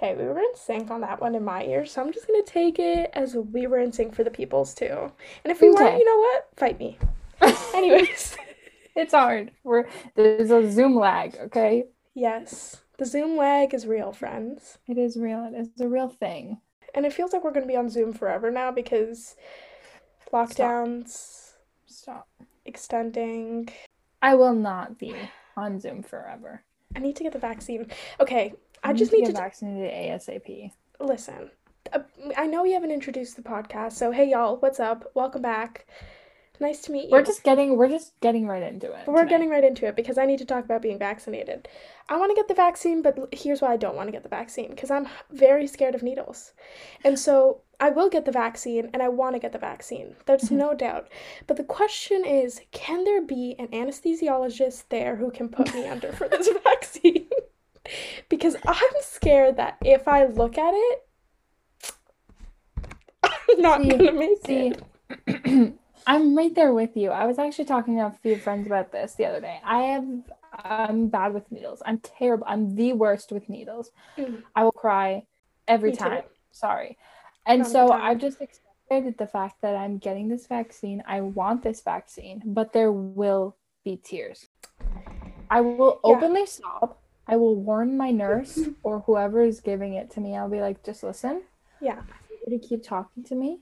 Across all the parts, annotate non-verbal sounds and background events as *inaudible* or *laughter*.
Okay, we were in sync on that one in my ear, so I'm just gonna take it as we were in sync for the people's too. And if we weren't, you know what? Fight me. *laughs* Anyways, It's hard. We're there's a Zoom lag, okay? yes, the Zoom lag is real, friends. It is real. It is a real thing. And it feels like we're gonna be on Zoom forever now because lockdowns Stop. extending. I will not be on Zoom forever. I need to get the vaccine. Okay, I just need just to need get to vaccinated ASAP. listen. Uh, I know we haven't introduced the podcast, so hey y'all, what's up? Welcome back. Nice to meet you. We're just getting we're just getting right into it. But we're tonight. getting right into it because I need to talk about being vaccinated. I want to get the vaccine, but here's why I don't want to get the vaccine because I'm very scared of needles. And so I will get the vaccine and I want to get the vaccine. There's Mhm. no doubt. But the question is can there be an anesthesiologist there who can put me under for this *laughs* vaccine? Because I'm scared that if I look at it, I'm not See- to make See, it. *clears throat* I'm right there with you. I was actually talking to a few friends about this the other day. I have I'm bad with needles. I'm terrible. I'm the worst with needles. Mm. I will cry every Me too. time. Sorry. And so. I've just accepted the fact that I'm getting this vaccine. I want this vaccine, but there will be tears. I will Yeah. openly sob. I will warn my nurse or whoever is giving it to me. I'll be like, just listen. Yeah. You to keep talking to me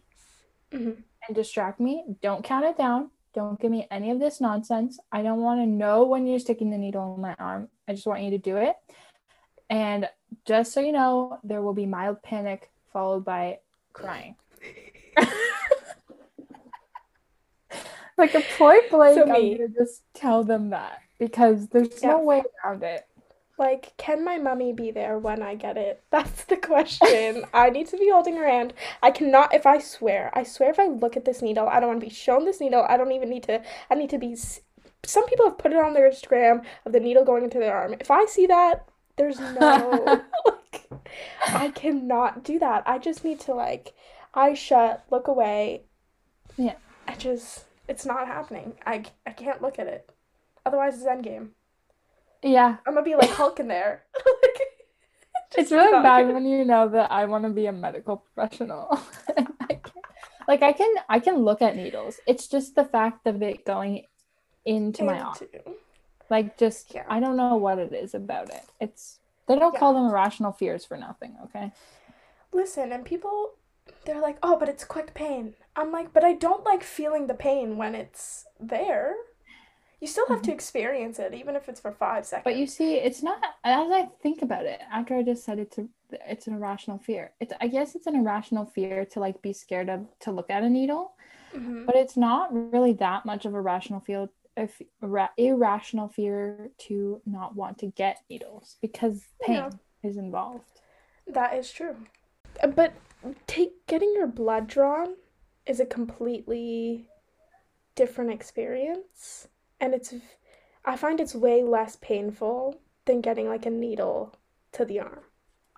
Mhm. and distract me. Don't count it down. Don't give me any of this nonsense. I don't want to know when you're sticking the needle in my arm. I just want you to do it. And just so you know, there will be mild panic followed by crying. *laughs* like a point blank, So I'm gonna just tell them that because there's no way around it. Like, can my mummy be there when I get it? *laughs* That's the question. I need to be holding her hand. I cannot, if I swear, I swear if I look at this needle, I don't want to be shown this needle. I don't even need to, I need to be. Some people have put it on their Instagram of the needle going into their arm. If I see that, there's no, *laughs* *laughs* like, I cannot do that. I just need to, like, eyes shut, look away. Yeah. I just, it's not happening. I, I can't look at it. Otherwise, it's endgame. Yeah, I'm gonna be like Hulk in there. *laughs* like, *laughs* it's really bad when you know that I want to be a medical professional. *laughs* I like I can I can look at needles. It's just the fact of it going into my arm. Into- Like just Yeah. I don't know what it is about it. It's they don't Yeah. call them irrational fears for nothing, okay? Listen, and people, they're like, oh, but it's quick pain. I'm like, but I don't like feeling the pain when it's there. You still have to experience it, even if it's for five seconds. Mm-hmm. But you see, it's not as I think about it, after I just said it's a it's an irrational fear. It's I guess it's an irrational fear to like be scared of to look at a needle. Mhm. but it's not really that much of a rational feel if ra- irrational fear to not want to get needles because pain Yeah. is involved that is true. Uh, But take getting your blood drawn is a completely different experience, and it's I find it's way less painful than getting like a needle to the arm.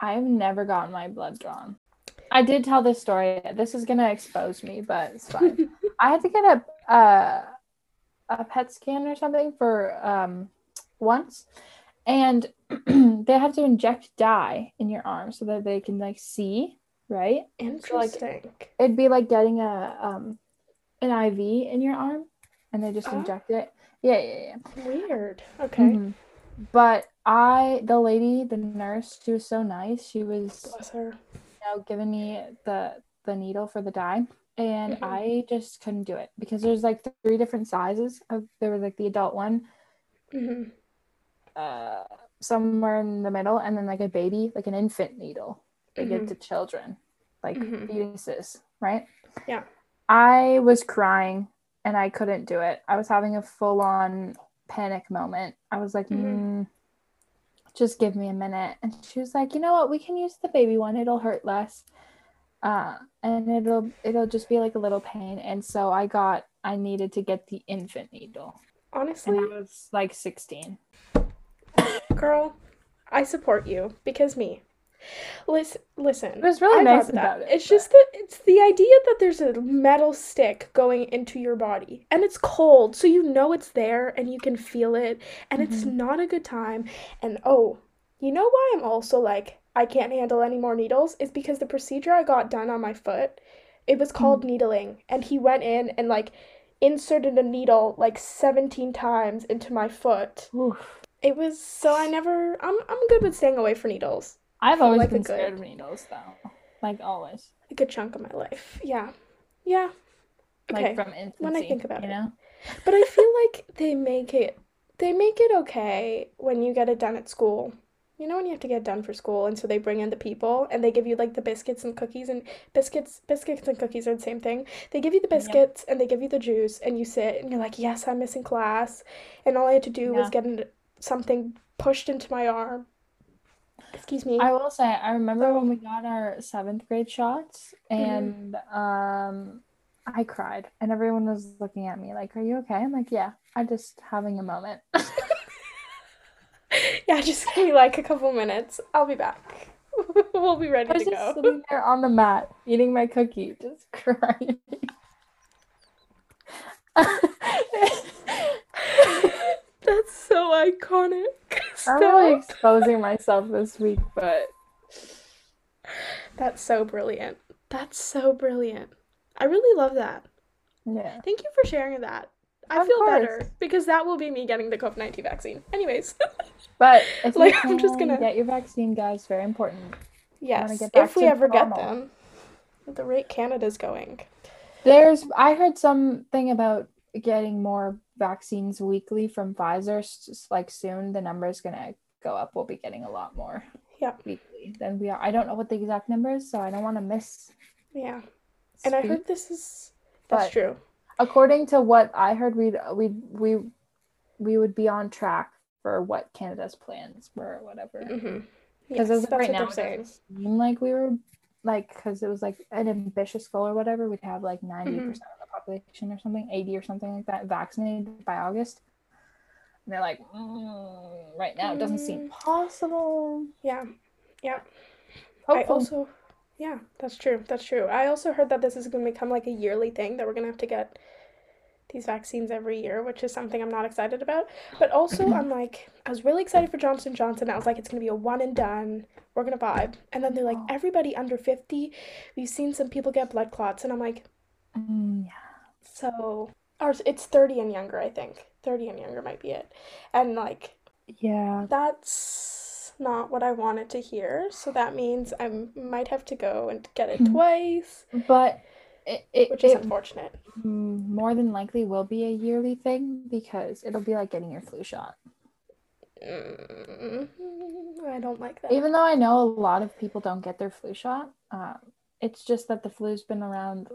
i've never gotten my blood drawn. I did tell this story. This is gonna expose me but it's fine. *laughs* I had to get a uh, a pet scan or something for um once. And *clears throat* they have to inject dye in your arm so that they can like see right? Interesting. it'd be like getting a um an IV in your arm and they just Oh. inject it. Yeah, yeah, yeah. Weird. Okay. Mhm. But I the lady, the nurse, she was so nice. She was Bless her. you know giving me the the needle for the dye and Mhm. I just couldn't do it because there's like three different sizes of there was like the adult one hmm uh somewhere in the middle and then like a baby like an infant needle they give Mhm. to children like Mhm. fetuses right Yeah. i was crying and i couldn't do it. I was having a full-on panic moment. I was like Mhm. mm, just give me a minute. And she was like you know what? We can use the baby one. It'll hurt less uh and it'll it'll just be like a little pain. And so i got i needed to get the infant needle. And Honestly, i was like 16 girl, I support you because me. Listen, listen. It was really I nice got that. about it, It's but- just that it's the idea that there's a metal stick going into your body and it's cold, so you know it's there and you can feel it, and it's Mhm. not a good time. And oh, you know why I'm also like I can't handle any more needles is because the procedure I got done on my foot, it was called needling, and he went in and like inserted a needle like 17 times into my foot. Oof. It was so I never I'm I'm good with staying away from needles. I've always like, been good- scared of needles though. Like always. A good chunk of my life. Yeah. Yeah. Okay. Like from infancy. when I think about you it. know? But I feel *laughs* like they make it they make it okay when you get it done at school. You know when you have to get it done for school and so they bring in the people and they give you like the biscuits and cookies and biscuits biscuits and cookies are the same thing. They give you the biscuits and they give you the juice and you sit and you're like, "Yes, I'm missing class." And all I had to do was get something pushed into my arm. Excuse me. I will say, I remember when we got our seventh grade shots, Mm-hmm. and um, I cried, and everyone was looking at me like, "Are you okay?" I'm like, "Yeah, I'm just having a moment." *laughs* Yeah, just give me like a couple minutes. I'll be back. *laughs* We'll be ready I was to just go. sitting *laughs* there on the mat eating my cookie, just crying. That's so iconic. *laughs* I'm really exposing myself this week, but That's so brilliant. That's so brilliant. I really love that. yeah. Thank you for sharing that. I Of feel course. better because that will be me getting the COVID 19 vaccine. Anyways, *laughs* But if Like, I'm just gonna- get your vaccine, guys, very important. yes, if we ever get them, the rate Canada's going. There's, I heard something about getting more vaccines weekly from Pfizer. s- Like soon, the number is gonna go up. We'll be getting a lot more Yeah. weekly than we are. I don't know what the exact number is, so I don't want to miss. Yeah. And I heard this is, that's But- true. according to what I heard, we'd we we we would be on track for what Canada's plans were or whatever. Mm-hmm. Because Yes, as right now, it saying. like we were like because it was like an ambitious goal or whatever. We'd have like 90 Mm-hmm. percent the population or something, eighty or something like that, vaccinated by August. And they're like, mm, right now it doesn't seem possible. Yeah. Yeah. I also, yeah, that's true. That's true. I also heard that this is going to become like a yearly thing that we're going to have to get these vaccines every year, which is something I'm not excited about. But also, *clears throat* I'm like, I was really excited for Johnson Johnson. I was like, it's going to be a one and done. We're going to vibe. And then they're like, Oh. everybody under 50, we've seen some people get blood clots. And I'm like, Mm, yeah. So, or it's 30 and younger, I think. 30 and younger might be it. And like, Yeah. that's not what I wanted to hear. So that means I might have to go and get it Mhm. twice, But it, it, which is it unfortunate. more than likely will be a yearly thing because it'll be like getting your flu shot. Mm, I don't like that. Even though I know a lot of people don't get their flu shot, um, it's just that the flu's been around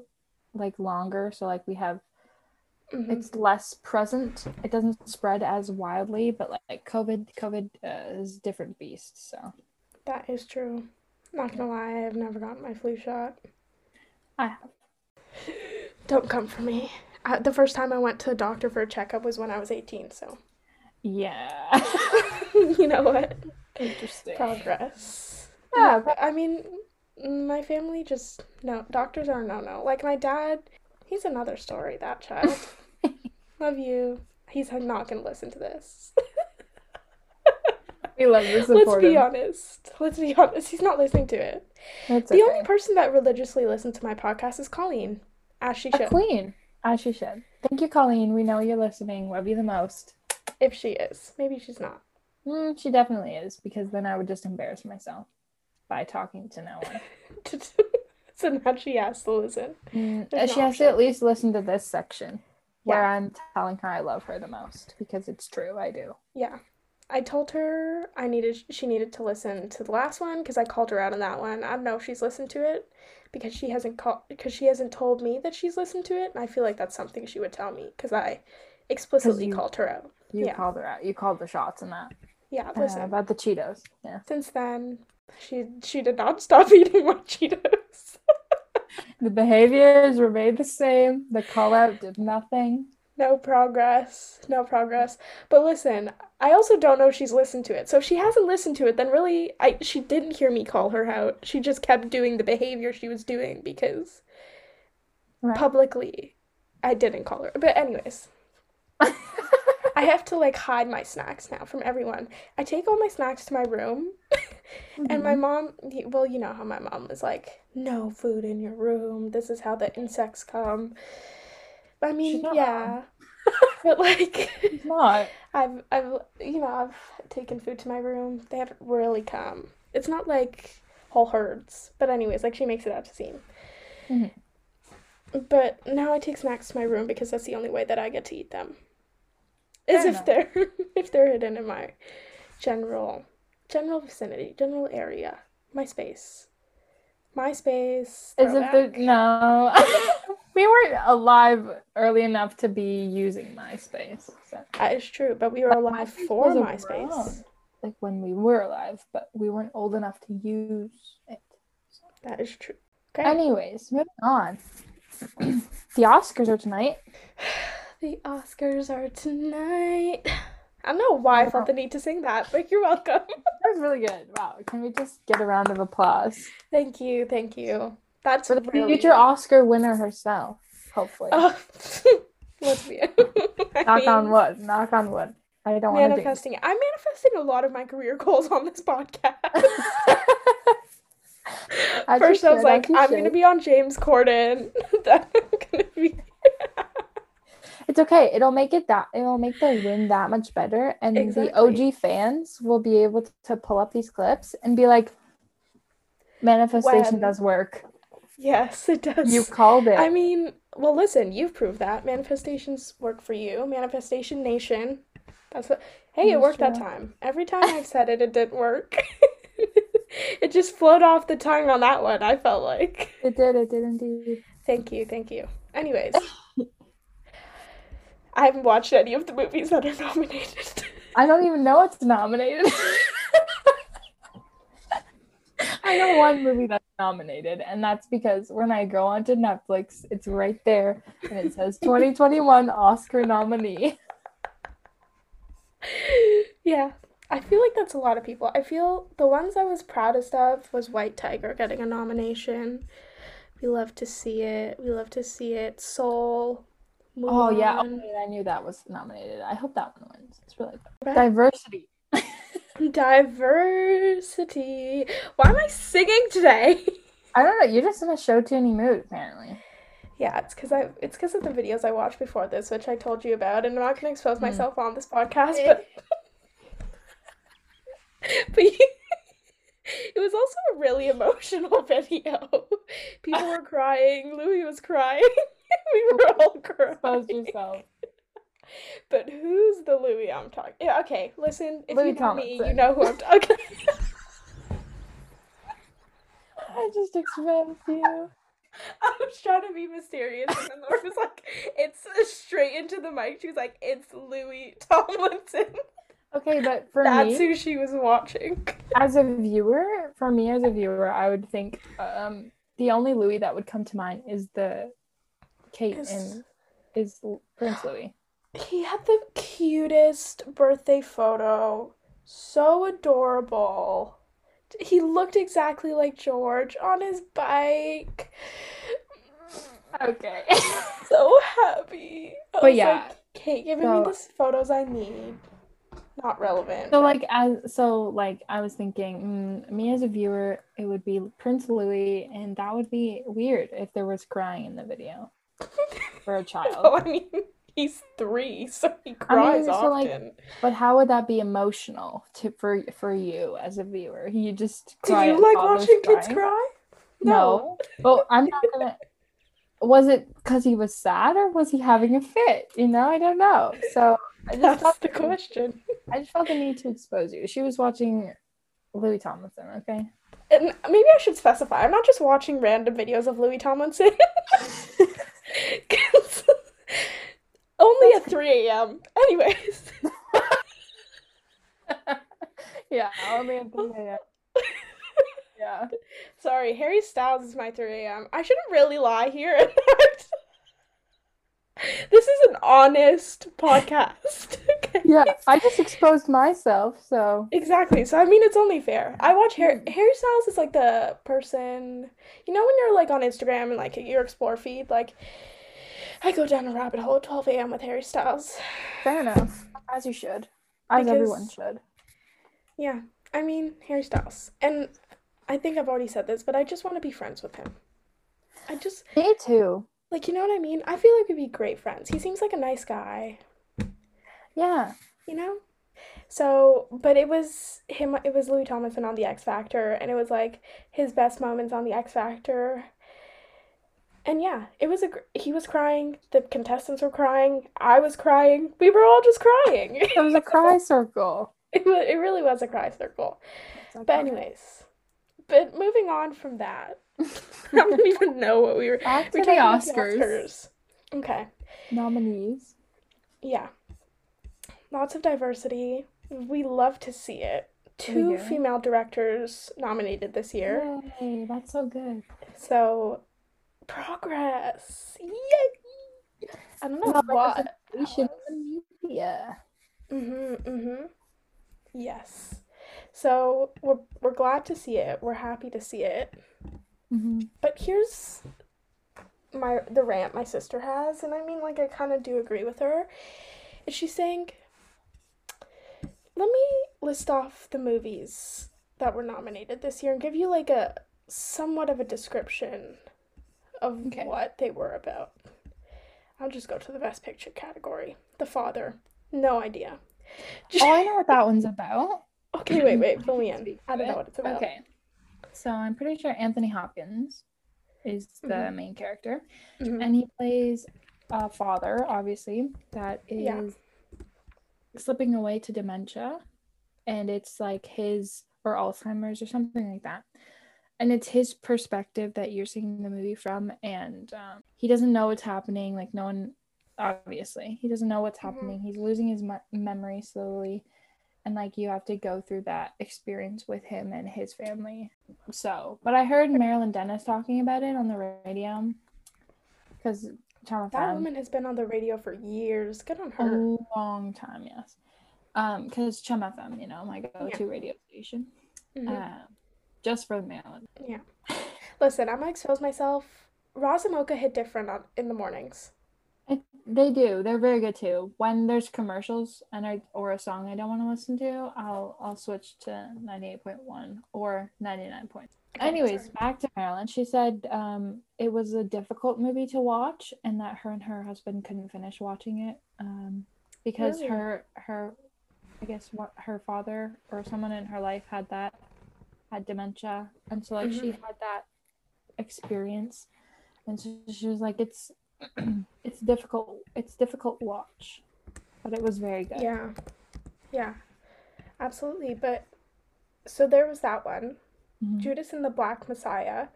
like longer. So like we have, Mhm. it's less present. It doesn't spread as wildly, but like, like COVID, COVID uh, is a different beast. So That is true. Not gonna lie, I have never gotten my flu shot. I have. *laughs* Don't come for me. I, the first time I went to the doctor for a checkup was when I was 18, so Yeah. *laughs* you know what? Interesting. Progress. Yeah, but I mean, my family just no doctors are no no. Like my dad, he's another story. That child. *laughs* Love you. He's not gonna listen to this. *laughs* We love to Let's be him. honest. Let's be honest. He's not listening to it. It's The okay. only person that religiously listens to my podcast is Colleen, as she A should, queen, as she should. Thank you, Colleen. We know you're listening. Love you the most. if she is. Maybe she's not. Mm, she definitely is, because then I would just embarrass myself by talking to no one. *laughs* so now she has to listen. Mm, she has to at least listen to this section where I'm telling her I love her the most because it's true. I do. Yeah. I told her I needed she needed to listen to the last one because I called her out on that one. I don't know if she's listened to it because she hasn't called because she hasn't told me that she's listened to it, and I feel like that's something she would tell me because I explicitly you- called her out. You Yeah. called her out. You called the shots and that. Yeah, Uh, about the Cheetos. Yeah. Since then, she she did not stop *laughs* eating my Cheetos. The behaviors remained the same. The call out did nothing. No progress. No progress. But listen, I also don't know if she's listened to it. So if she hasn't listened to it, then really I she didn't hear me call her out. She just kept doing the behavior she was doing because Right. publicly I didn't call her. But anyways, *laughs* I have to like hide my snacks now from everyone. I take all my snacks to my room, *laughs* and my Mhm. mom, well, you know how my mom was like, no food in your room. This is how the insects come. I mean, yeah. *laughs* But like, It's not. *laughs* I've, I've, you know, I've taken food to my room. They haven't really come. It's not like whole herds, but anyways, like she makes it out to seem. Mhm. But now I take snacks to my room because that's the only way that I get to eat them. Is Fair if they're *laughs* if they're hidden in my general general vicinity, general area, my space, my space. As if they're no. *laughs* we weren't alive early enough to be using MySpace. So. That is true, but we were alive MySpace for MySpace. around. Like when we were alive, but we weren't old enough to use it. That is true. Okay. Anyways, moving on. *clears throat* the Oscars are tonight. *sighs* *sighs* *sighs* The Oscars are tonight. I don't know why I felt the need to sing that, but you're welcome. *laughs* That was really good. Wow. Can we just get a round of applause thank you, thank you. That's for the really future Oscar winner herself? Hopefully. Oh, *laughs* lesbian. *laughs* I knock on wood. Knock on wood. I don't want to be. manifesting. I'm manifesting a lot of my career goals on this podcast. As First, I was like, I'm gonna be on James Corden. then I'm gonna be. It's okay. It'll make it that it'll make the win that much better, and Exactly. the OG fans will be able to pull up these clips and be like, "Manifestation When? does work. yes, it does. You called it." I mean, well, listen, you've proved that manifestations work for you. Manifestation Nation. That's what. Hey, it That's worked that time. Every time I've said it, it didn't work. *laughs* it just flowed off the tongue on that one. I felt like. it did. It did indeed. Thank you, thank you. Anyways, *laughs* I haven't watched any of the movies that are *laughs* nominated. I don't even know what's nominated. *laughs* I know one movie that's nominated, and that's because when I go onto Netflix, it's right there and it says 2021 Oscar nominee. *laughs* yeah, I feel like that's a lot of people. I feel the ones I was proudest of was White Tiger getting a nomination. We love to see it. We love to see it. Soul. Oh yeah, Mulan. okay, I knew that was nominated. I hope that one wins. It's really good. Diversity. *laughs* Diversity. Why am I singing today? *laughs* I don't know. You're just in a show tuning mood, apparently. Yeah, it's because I it's because of the videos I watched before this, which I told you about, and I'm not gonna expose Hmm. myself on this podcast, but *laughs* but you- it was also a really emotional video. People were crying. Louis was crying. *laughs* we were all Expose yourself. *laughs* But who's the Louis I'm talking? Yeah, okay. Listen, if Louis you know me, you know who I'm talking. *laughs* I just exposed you. I was trying to be mysterious, and then Laura was like, "It's straight into the mic." She was like, "It's Louis Tomlinson." Okay, but for That's me, who she was watching. as a viewer, for me as a viewer, I would think um the only Louis that would come to mind is the Kate Is- and is Prince *gasps* Louis. He had the cutest birthday photo. So adorable. He looked exactly like George on his bike. Okay. *laughs* So happy. I But yeah, like, Kate giving so- me the photos I need. Not relevant. So like as so like I was thinking, mm, me as a viewer, it would be Prince Louis, and that would be weird if there was crying in the video for a *laughs* child. I mean, he's three, so he cries so, like, often. But how would that be emotional to for for you as a viewer? You just Do you like watching kids crying? cry? No. Well, I'm not gonna. *laughs* Was it because he was sad or was he having a fit? You know, I don't know. So I just That's the question. I just felt the need to expose you. She was watching Louis Tomlinson. Okay. And maybe I should specify. I'm not just watching random videos of Louis Tomlinson. *laughs* *laughs* only at 3 a.m. Anyways. *laughs* yeah, only at 3 a.m. *laughs* Yeah. Sorry, Harry Styles is my 3 a.m. I shouldn't really lie here. this is an honest podcast. Yeah, *laughs* I just exposed myself, so Exactly. So I mean, it's only fair. I watch Harry. Hmm. Harry Styles is like the person. You know when you're like on Instagram and like your explore feed, like I go down a rabbit hole at 12 a.m. with Harry Styles. fair enough. As you should. As everyone should. Yeah, I mean Harry Styles, and I think I've already said this, but I just want to be friends with him. I just Me too. like you know what I mean. I feel like we'd be great friends. He seems like a nice guy, Yeah. you know. So, but it was him. It was Louis Tomlinson on the X Factor, and it was like his best moments on the X Factor. And yeah, it was a. He was crying. The contestants were crying. I was crying. We were all just crying. It was a cry circle. *laughs* It it really was a cry circle. But anyways, but moving on from that, *laughs* I don't even know what we were. Back to we're the talking about Oscars. Oscars. Okay, Nominees. yeah, lots of diversity. We love to see it. Two female directors nominated this year, Yay, that's so good. so progress. Yay! I don't know what. representation in the media. Mhm, mhm. Yes. So we're we're glad to see it. We're happy to see it. Mm-hmm. But here's my the rant my sister has, and I mean like I kind of do agree with her. Is she's saying, "Let me list off the movies that were nominated this year and give you like a somewhat of a description of Okay. what they were about." I'll just go to the best picture category. The Father. No idea. Oh, I know what that one's about. *laughs* Okay, wait, wait, fill me in. I don't know what it's about. Okay. So I'm pretty sure Anthony Hopkins is the Mhm. main character. Mhm. And he plays a father, obviously, that is Yeah. Slipping away to dementia. And it's like his, or Alzheimer's or something like that. And it's his perspective that you're seeing the movie from. And um, he doesn't know what's happening. Like, no one, obviously, he doesn't know what's Mhm. happening. He's losing his me- memory slowly. And like, you have to go through that experience with him and his family. So, but I heard Marilyn Denis talking about it on the radio. Because That 5 woman has been on the radio for years. Good on her. a long time, yes. Um, because CHUM FM, you know, my go-to radio station. Mhm. Uh, just for the Marilyn. Yeah. Listen, I'm gonna expose myself. Roz and Mocha hit different on, in the mornings. It, they do. They're very good too. When there's commercials and I or a song I don't want to listen to, I'll I'll switch to 98.1 or 99. Okay, Anyways, back to Marilyn. She said um, it was a difficult movie to watch, and that her and her husband couldn't finish watching it um, because Really? her her, I guess what her father or someone in her life had that had dementia, and so like she Mhm. had that experience, and so she was like, it's *clears throat* it's difficult. It's difficult to watch, but it was very good. Yeah. Yeah. Absolutely. But so there was that one. Mhm. Judas and the Black Messiah,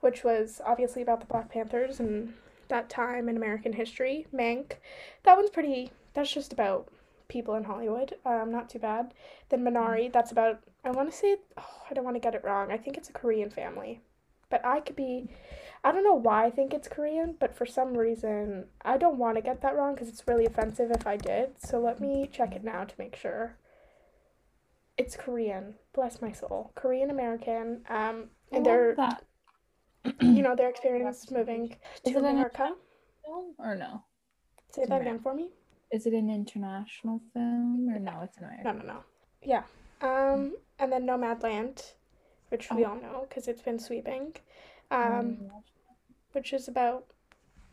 which was obviously about the Black Panthers and that time in American history. Mank. That one's pretty that's just about people in Hollywood. Um, not too bad. Then Minari, that's about I wanna say oh, I don't want to get it wrong. I think it's a Korean family. But I could be I don't know why I think it's Korean, but for some reason I don't want to get that wrong because it's really offensive if I did. So let me check it now to make sure. It's Korean. Bless my soul. Korean American. Um, and they're that. *clears throat* you know their experience moving Is to America. film or no? Say it's that again for me. Is it an international film or no? It's an No, American. no, no. Yeah. Um, and then Nomadland, which we Oh. all know because it's been sweeping. Um, haven't which is about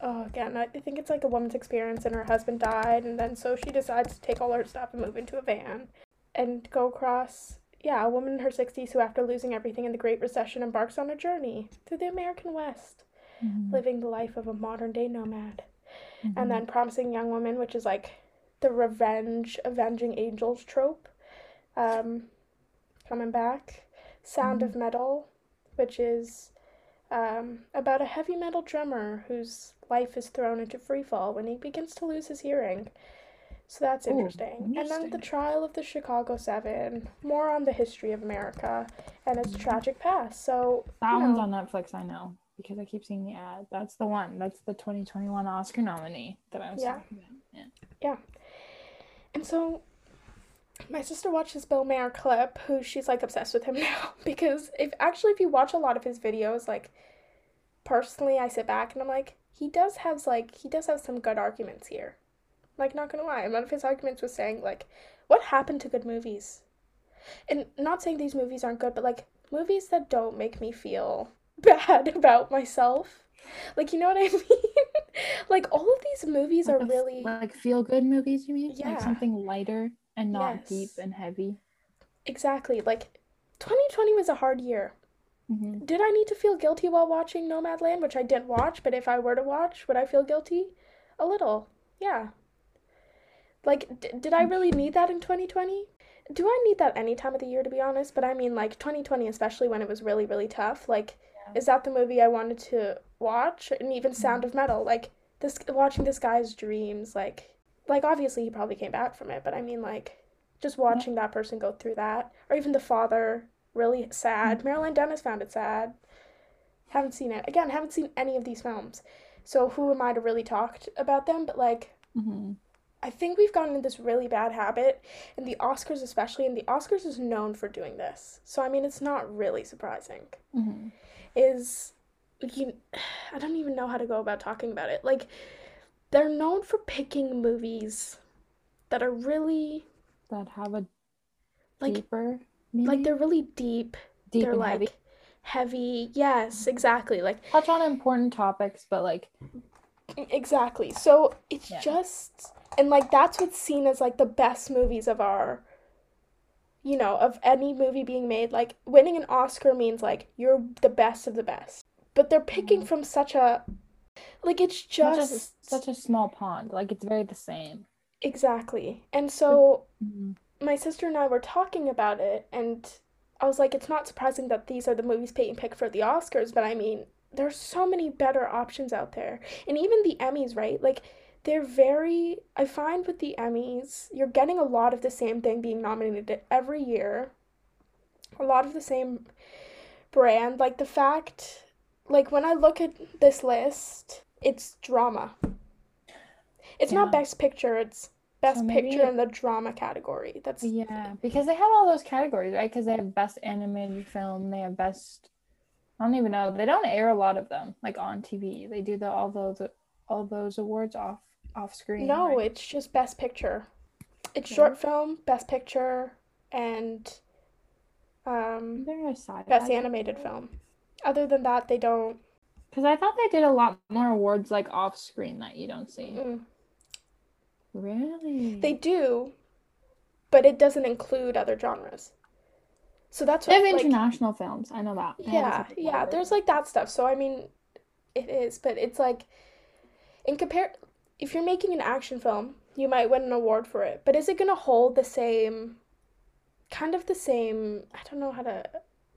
oh again I think it's like a woman's experience and her husband died and then so she decides to take all her stuff and move into a van and go across yeah a woman in her 60s who after losing everything in the Great Recession embarks on a journey through the American West Mhm, living the life of a modern day nomad. Mhm. and then promising young woman which is like the revenge avenging angels trope um coming back. Sound of metal which is um, about a heavy metal drummer whose life is thrown into free fall when he begins to lose his hearing so that's Ooh, interesting and then the trial of the chicago seven more on the history of america and its tragic past so that you one's on Netflix. I know because I keep seeing the ad. That's the one. That's the 2021 Oscar nominee that I was Yeah. talking about. Yeah. Yeah. And so my sister watches Bill Maher clip, who she's like obsessed with him *laughs* now. Because if actually if you watch a lot of his videos, like personally I sit back and I'm like, he does have like he does have some good arguments here. Like, not gonna lie. And one of his arguments was saying, like, what happened to good movies? And not saying these movies aren't good, but like movies that don't make me feel *laughs* bad about myself. Like, you know what I *laughs* mean? like, all of these movies are really. like feel good movies, you mean? Yeah. Like something lighter and not deep and heavy. Exactly. Like, 2020 was a hard year. hmm Did I need to feel guilty while watching Nomadland, which I didn't watch, but if I were to watch, would I feel guilty? A little. Yeah. Like, d- did I really need that in 2020? Do I need that any time of the year, to be honest? But I mean, like, 2020, especially when it was really, really tough. Like, Yeah. is that the movie I wanted to watch? And even Sound of Metal. Like, this, watching this guy's dreams, like, like, obviously he probably came back from it, but I mean, like, just watching that person go through that. Or even The Father, really sad. Marilyn Denis found it sad. Haven't seen it. Again, haven't seen any of these films. So who am I to really talk about them? But like, hmm I think we've gotten into this really bad habit, and the Oscars especially, and the Oscars is known for doing this. So I mean, it's not really surprising. hmm Is you, I don't even know how to go about talking about it. Like, they're known for picking movies that are really That have a like deeper like they're really deep. deep they're and like heavy. heavy. Yes, exactly. Like Touch on important topics, but like Exactly. So it's Yeah. just and like that's what's seen as like the best movies of our you know, of any movie being made. Like winning an Oscar means like you're the best of the best. But they're picking Mhm. from such a like it's such a, just such a small pond. Like it's very the same. exactly. And so hmm my sister and I were talking about it and I was like it's not surprising that these are the movies being picked for the Oscars, but I mean there's so many better options out there. And even the Emmys, right? Like they're very I find with the Emmys, you're getting a lot of the same thing being nominated every year. A lot of the same brand. Like the fact like when I look at this list, it's drama. It's not best picture, it's best So picture in the drama category. That's Yeah, because they have all those categories, right? Because they have best animated film, they have best. I don't even know. They don't air a lot of them, like on TV. They do the all those all those awards off off screen. No, right? it's just best picture. It's Yeah. short film, best picture, and um, They're a sci best animated film. Other than that, they don't. Because I thought they did a lot more awards like off screen that you don't see. mm. Really? They do, but it doesn't include other genres. So that's what, They have what like international films. I know that. They yeah, yeah. There's like that stuff. So I mean, it is, but it's like in compare if you're making an action film, you might win an award for it. But is it gonna hold the same kind of the same I don't know how to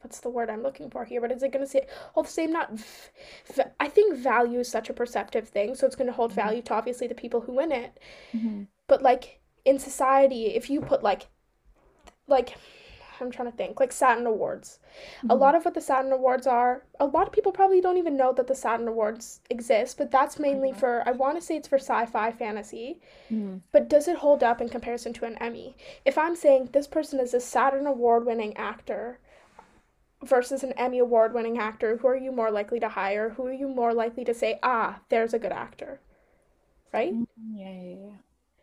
what's the word I'm looking for here, but is it gonna say hold the same not v- I think value is such a perceptive thing, so it's gonna hold Mhm. value to obviously the people who win it. Mhm. But like in society, if you put like like I'm trying to think, like Saturn Awards. A Mhm. lot of what the Saturn Awards are, a lot of people probably don't even know that the Saturn Awards exist, but that's mainly for I want to say it's for sci-fi fantasy, Mhm. but does it hold up in comparison to an Emmy? If I'm saying this person is a Saturn Award winning actor versus an Emmy Award winning actor, who are you more likely to hire? Who are you more likely to say, "Ah, there's a good actor." Right? Mm, Yeah, yeah, yeah.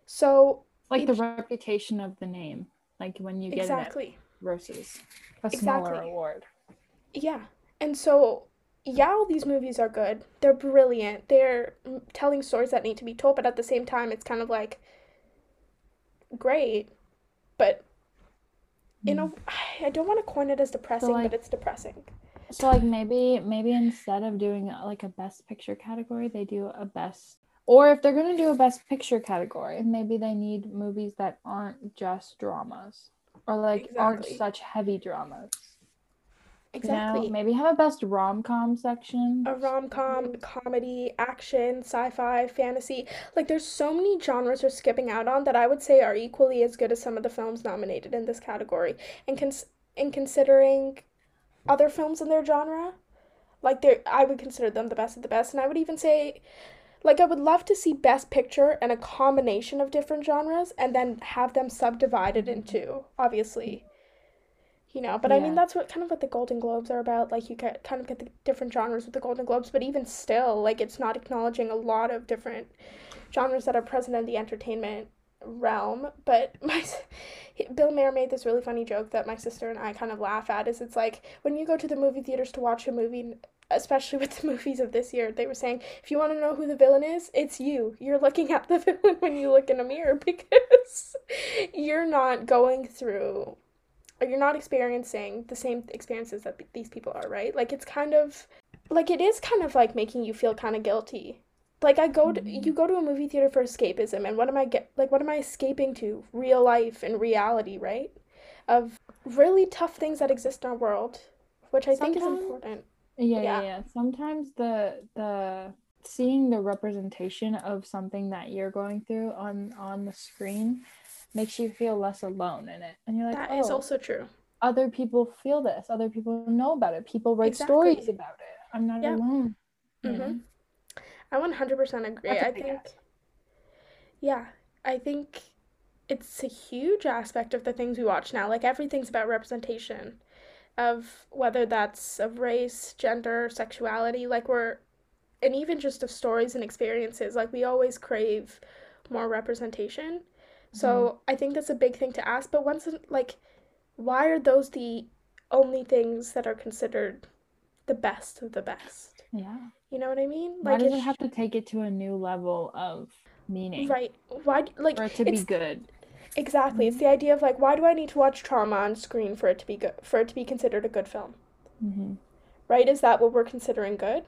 So, Like the reputation of the name, like when you get it exactly. Versus a smaller Exactly. award. Yeah. And so, yeah, all these movies are good. They're brilliant. They're mm, telling stories that need to be told, but at the same time, it's kind of like great, but you know, I don't want to coin it as depressing, like- but it's depressing. So like maybe maybe instead of doing uh, like a best picture category, they do a best or if they're gonna do a best picture category, maybe they need movies that aren't just dramas or like aren't such heavy dramas. You know, Exactly. maybe have a best rom com section. A rom com, comedy, action, sci fi, fantasy. Like, there's so many genres we're skipping out on that I would say are equally as good as some of the films nominated in this category. And cons- in considering other films in their genre, like, they're, I would consider them the best of the best. And I would even say, like, I would love to see Best Picture and a combination of different genres and then have them subdivided into, obviously, you know but i mean that's what kind of what the golden globes are about. Like you get kind of get the different genres with the golden globes but even still like it's not acknowledging a lot of different genres that are present in the entertainment realm. But *laughs* my bill Maher made this really funny joke that my sister and i kind of laugh at is it's like when you go to the movie theaters to watch a movie especially with the *laughs* movies of this year they were saying if you want to know who the villain is it's you you're looking at the *laughs* villain when you look in a mirror *laughs* because you're not going through or you're not experiencing the same experiences that these people are, right? Like it's kind of like it is kind of like making you feel kind of guilty. Like I go to you go to a movie theater for escapism and what am I get like what am I escaping to? Real life and reality, right? Of really tough things that exist in our world, which I think is important. Yeah, Yeah. yeah. Sometimes the the seeing the representation of something that you're going through on on the screen makes you feel less alone in it. And you're like, That oh, is also true. other people feel this. Other people know about it. People write Exactly. stories about it. I'm not Yeah. alone. Mhm. I 100% agree. I think, ask. yeah, I think it's a huge aspect of the things we watch now. Like everything's about representation of whether that's of race, gender, sexuality. Like we're, and even just of stories and experiences. Like we always crave more representation. So mm-hmm. I think that's a big thing to ask. But once, like, why are those the only things that are considered the best of the best? Yeah. You know what I mean? Why does it have to take it to a new level of meaning Right. Why like for it to be good? Exactly. It's the idea of like why do I need to watch trauma on screen for it to be good for it to be considered a good film? hmm Right? Is that what we're considering good?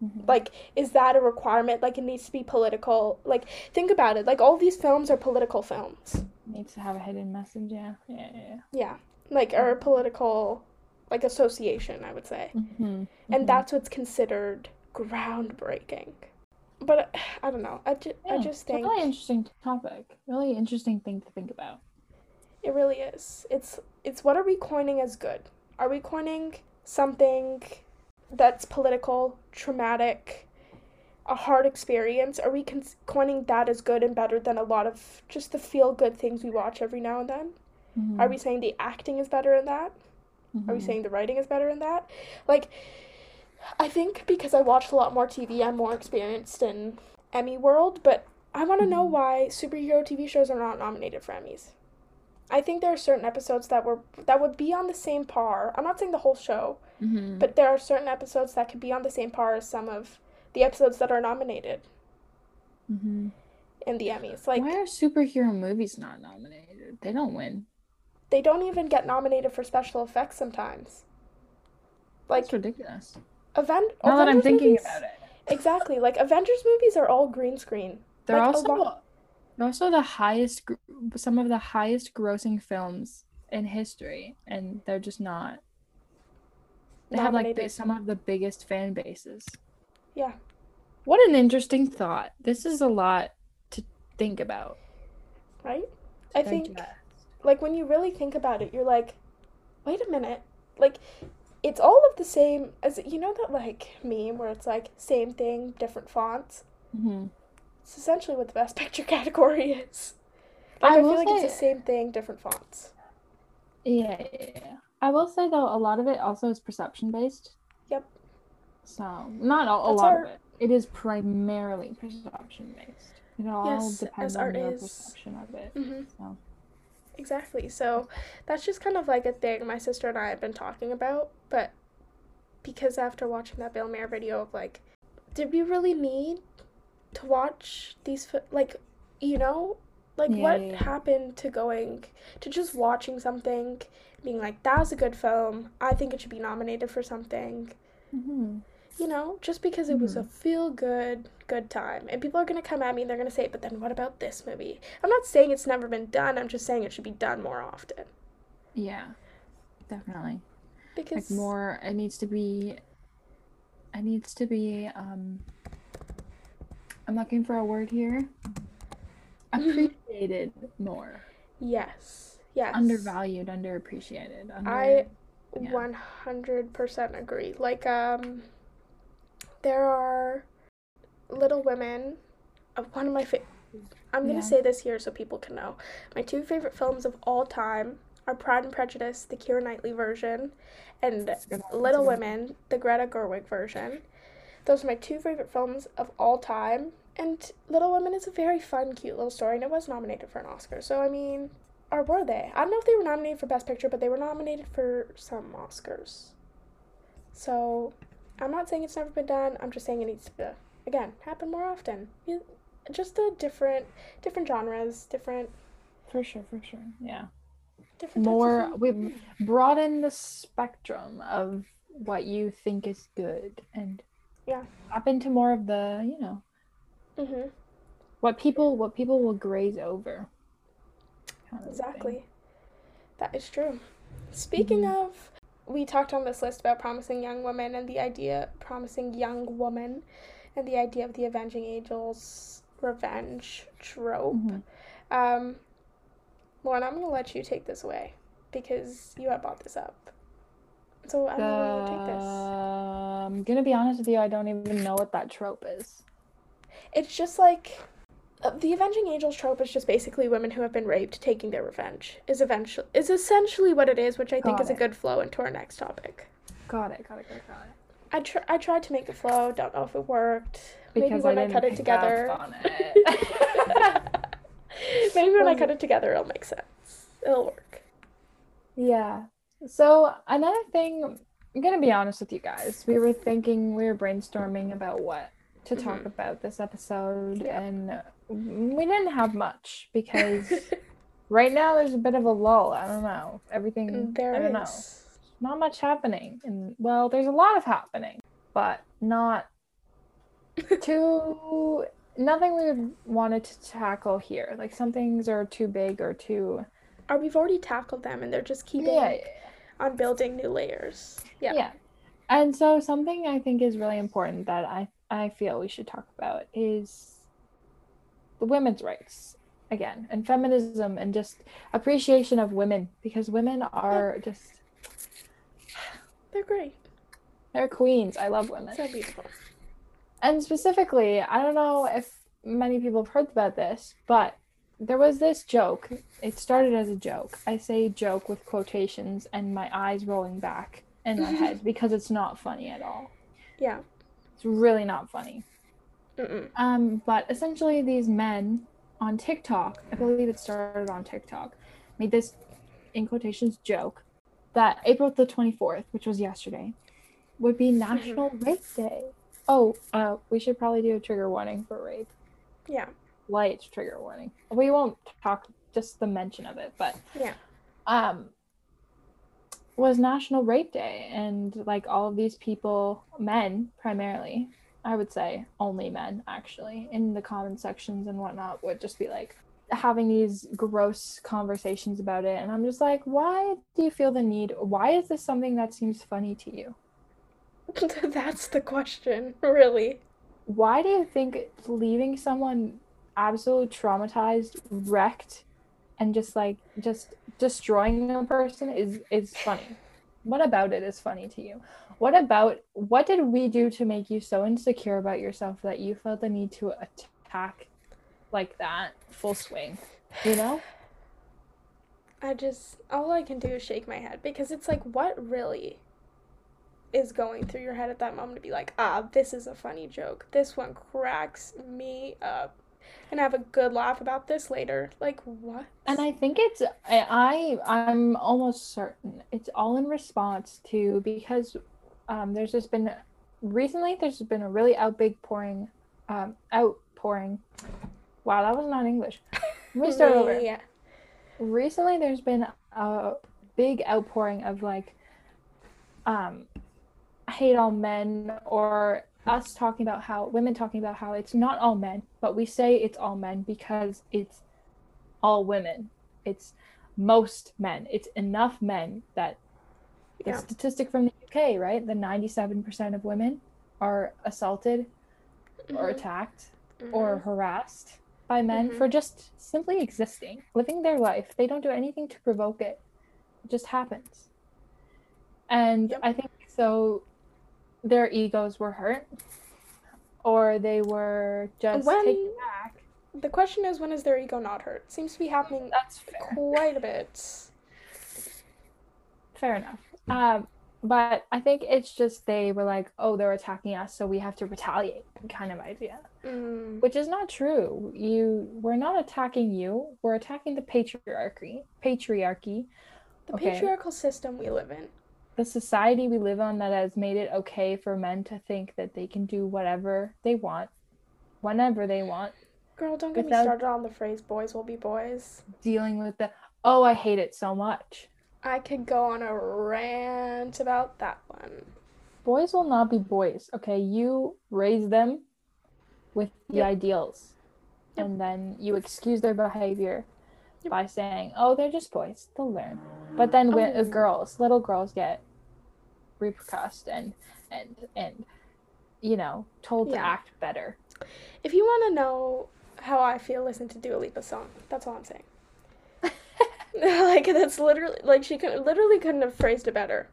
hmm Like is that a requirement? Like it needs to be political. Like think about it. Like all these films are political films. Needs to have a hidden message. Yeah. Yeah. Yeah. Yeah. Like or a political like association, I would say. hmm And that's what's considered groundbreaking. But I don't know. I, ju- I just think really interesting topic. Really interesting thing to think about. It really is. It's it's what are we coining as good? Are we coining something that's political, traumatic, a hard experience? Are we cons- coining that as good and better than a lot of just the feel good things we watch every now and then? Are we saying the acting is better in that? Are we Mhm. saying the writing is better in that? Like, I think because I watch a lot more TV, I'm more experienced in Emmy world, but I want to know Mhm. why superhero TV shows are not nominated for Emmys. I think there are certain episodes that were that would be on the same par. I'm not saying the whole show, Mhm. but there are certain episodes that could be on the same par as some of the episodes that are nominated Mhm. in the Emmys. Like Why are superhero movies not nominated? They don't win. they don't even get nominated for special effects sometimes. Like That's ridiculous. Event Now that I'm thinking movies- about it, Exactly. Like Avengers movies are all green screen. they're Like, also lot- they're also the highest, some of the highest grossing films in history, and they're just not. They have like some of the biggest fan bases. Yeah. What an interesting thought. This is a lot to think about. Right? I think like when you really think about it, you're like, wait a minute. Like it's all of the same as you know that like meme where it's like same thing, different fonts. Mhm. It's essentially what the best picture *laughs* category is. Like I I, feel like it's the same thing, different fonts. Yeah, yeah, yeah. I will say though, a lot of it also is perception based. Yep. So not a, a lot art. of it. It is primarily perception based. It all Yes, depends on your is. perception of it. Mm-hmm. So Exactly. So that's just kind of like a thing my sister and I have been talking about. But because after watching that Bill Maher video of like, did we really need to watch these, fi- like, you know, like Yeah, what yeah, happened to going to just watching something, being like, that was a good film. I think it should be nominated for something. mhm. You know, just because it was a Mhm. feel good, good time. And people are going to come at me and they're going to say, but then what about this movie? I'm not saying it's never been done. I'm just saying it should be done more often. yeah, definitely. Because Like more, it needs to be. It needs to be. Um, I'm looking for a word here. Appreciated *laughs* more. yes, yes, Undervalued, underappreciated. Under, I yeah. 100% agree. Like, um, there are Little Women. Uh, one of my fa- I'm gonna Yeah. say this here so people can know. My two favorite films of all time are Pride and Prejudice, the Keira Knightley version, and That's a good one, that's a Little. Women, the Greta Gerwig version. Those are my two favorite films of all time. And Little Women is a very fun, cute little story, and it was nominated for an Oscar. So, I mean, or were they? I don't know if they were nominated for Best Picture, but they were nominated for some Oscars. So, I'm not saying it's never been done. I'm just saying it needs to, again, happen more often. Just a different, different genres, different, For sure, for sure. Yeah. different More film. we broaden the spectrum of what you think is good and Yeah. up into more of the, you know, Mhm. what people what people will graze over. kind of thing. Exactly. That is true. Speaking of, we talked on this list about promising young women and the idea, promising young woman, and the idea of the avenging angels revenge trope. Mhm. Um, Lauren, I'm gonna let you take this away because you have brought this up. So I'm gonna take this. I'm gonna be honest with you, I don't even know what that trope is. It's just like the avenging angels trope is just basically women who have been raped taking their revenge. Is eventually is essentially what it is, which I think Got is a good flow into our next topic. Got it, got it, got it, got it. I tr- I tried to make it flow. Don't know if it worked. Maybe when I I, didn't cut it pick up together. on *laughs* it. Maybe when I *laughs* cut it- it together, it'll make sense. It'll work. Yeah. So another thing, I'm gonna be honest with you guys. We were thinking, we were brainstorming about what to talk Mhm. about this episode, Yeah. and we didn't have much because *laughs* right now there's a bit of a lull. I don't know. Everything. there I don't know. is. Not much happening, and well, there's a lot of happening, but not *laughs* too. Nothing we wanted to tackle here. Like some things are too big or too. Or we've already tackled them, and they're just keeping Yeah. on building new layers. Yeah. Yeah. And so something I think is really important that I I feel we should talk about is the women's rights again and feminism and just appreciation of women because women are just They're great. they're queens. I love women. So beautiful. And specifically, I don't know if many people have heard about this, but there was this joke. It started as a joke. I say joke with quotations and my eyes rolling back in my *laughs* head because it's not funny at all. Yeah. It's really not funny. Mm-mm. Um, but essentially, these men on TikTok, I believe it started on TikTok, made this in quotations joke that April the 24th, which was yesterday, would be National Rape Day. Oh, uh, we should probably do a trigger warning for rape. Yeah. Light trigger warning. We won't talk just the mention of it, but Yeah. um was National Rape Day and like all of these people, men primarily, I would say only men actually, in the comment sections and whatnot would just be like having these gross conversations about it and I'm just like, why do you feel the need? Why is this something that seems funny to you? *laughs* That's the question, really. Why do you think leaving someone absolutely traumatized, wrecked, and just like just destroying a person is is funny? What about it is funny to you? What about what did we do to make you so insecure about yourself that you felt the need to attack like that full swing? You know? I just all I can do is shake my head because it's like what really is going through your head at that moment to be like, ah, this is a funny joke. This one cracks me up. And have a good laugh about this later. Like what? And I think it's I, I'm almost certain it's all in response to because um, there's just been recently there's been a really out big pouring um, outpouring. Wow, that was not English. Let me start over. *laughs* Yeah. Recently, there's been a big outpouring of like um, hate all men or us talking about how women talking about how it's not all men, but we say it's all men because it's all women. It's most men. It's enough men that Yeah. statistic from the UK, right? The 97% of women are assaulted or Mhm. attacked Mhm. or harassed by men Mhm. for just simply existing, living their life. They don't do anything to provoke it. It just happens. And Yep. I think so their egos were hurt or they were just When- taken back. the question is when is their ego not hurt? Seems to be happening That's fair. quite a bit. fair enough. Um, but I think it's just they were like, oh, they're attacking us, so we have to retaliate, kind of idea. Mm. Which is not true. You, we're not attacking you. We're attacking the patriarchy. Patriarchy. The Okay. patriarchal system we live in. the society we live on that has made it okay for men to think that they can do whatever they want, whenever they want, Girl, don't get me started on the phrase boys will be boys. dealing with the oh, I hate it so much. I could go on a rant about that one. Boys will not be boys, okay? You raise them with the Yep. ideals, Yep. and then you excuse their behavior Yep. by saying, oh, they're just boys, they'll learn. But then when uh, Oh. girls, little girls get repercussed and, and, and, you know, told to act better. If you want to know how I feel, listen to Dua Lipa's song. That's all I'm saying. *laughs* like that's literally like she could literally couldn't have phrased it better.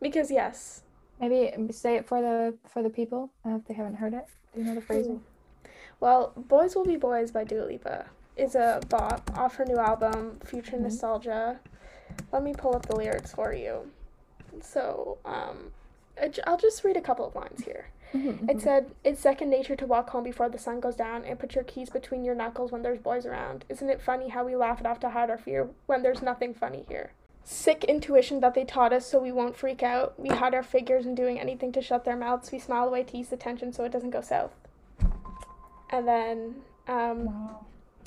Because yes, Maybe say it for the for the people uh, if they haven't heard it. Do you know the phrasing? well, "Boys Will Be Boys" by Dua Lipa is a bop off her new album, Future Mhm. Nostalgia. Let me pull up the lyrics for you. So, um, I'll just read a couple of lines here. Mhm, It mhm. said, It's second nature to walk home before the sun goes down and put your keys between your knuckles when there's boys around. Isn't it funny how we laugh it off to hide our fear when there's nothing funny here? Sick intuition that they taught us so we won't freak out. We hide our figures and doing anything to shut their mouths. We smile away to ease the tension so it doesn't go south. And then, um, Wow.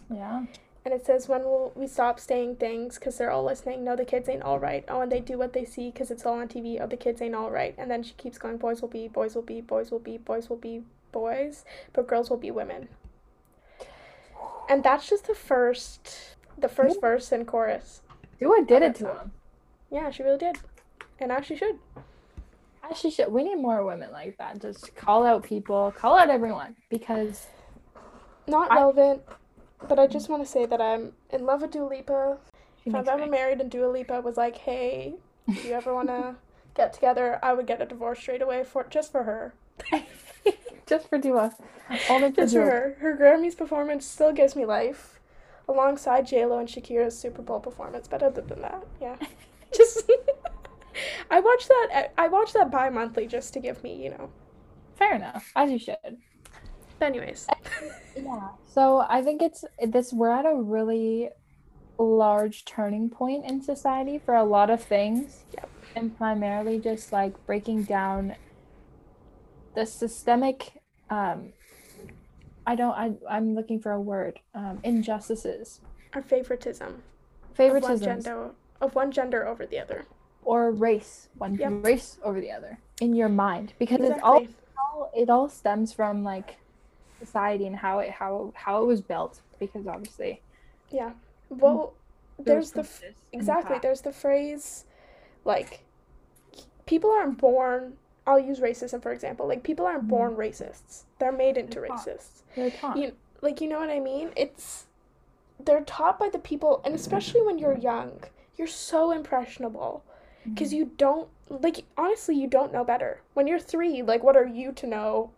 Yeah. And it says, When will we stop saying things? Because they're all listening. No, the kids ain't all right. Oh, and they do what they see because it's all on TV. Oh, the kids ain't all right. And then she keeps going, Boys will be, boys will be, boys will be, boys will be boys, but girls will be women. And that's just the first, the first Yeah. verse and chorus. Dua did it to not- him. Yeah, she really did. And now she should. Actually, should we need more women like that? Just call out people, call out everyone, because Not I- relevant, but I just want to say that I'm in love with Dua Lipa. she If I makes was ever married and Dua Lipa was like, hey, do you ever want to *laughs* get together? I would get a divorce straight away for just for her. *laughs* just for Dua, only for Just for Dua. her. Her Grammys performance still gives me life, alongside J Lo and Shakira's Super Bowl performance. But other than that, yeah, *laughs* just I watch that. I watch that bi-monthly just to give me, you know. Fair enough, as you should. But anyways, *laughs* Yeah. So I think it's this. We're at a really large turning point in society for a lot of things, Yep. and primarily just like breaking down the systemic. Um, I don't. I I'm looking for a word. Um, injustices, Or favoritism of one favoritism, gender of one gender over the other. or race, one Yep. race over the other in your mind, because it's all- it all stems from like society and how it how how it was built because obviously Yeah. Well, there there's the in the exactly there's the phrase, like, people aren't born. I'll use racism for example. Like people aren't Mhm. born racists. They're made into They're racists. They're taught. You like you know what I mean? It's they're taught by the people, and especially when you're young, you're so impressionable because Mhm. you don't like honestly you don't know better. When you're three, like what are you to know?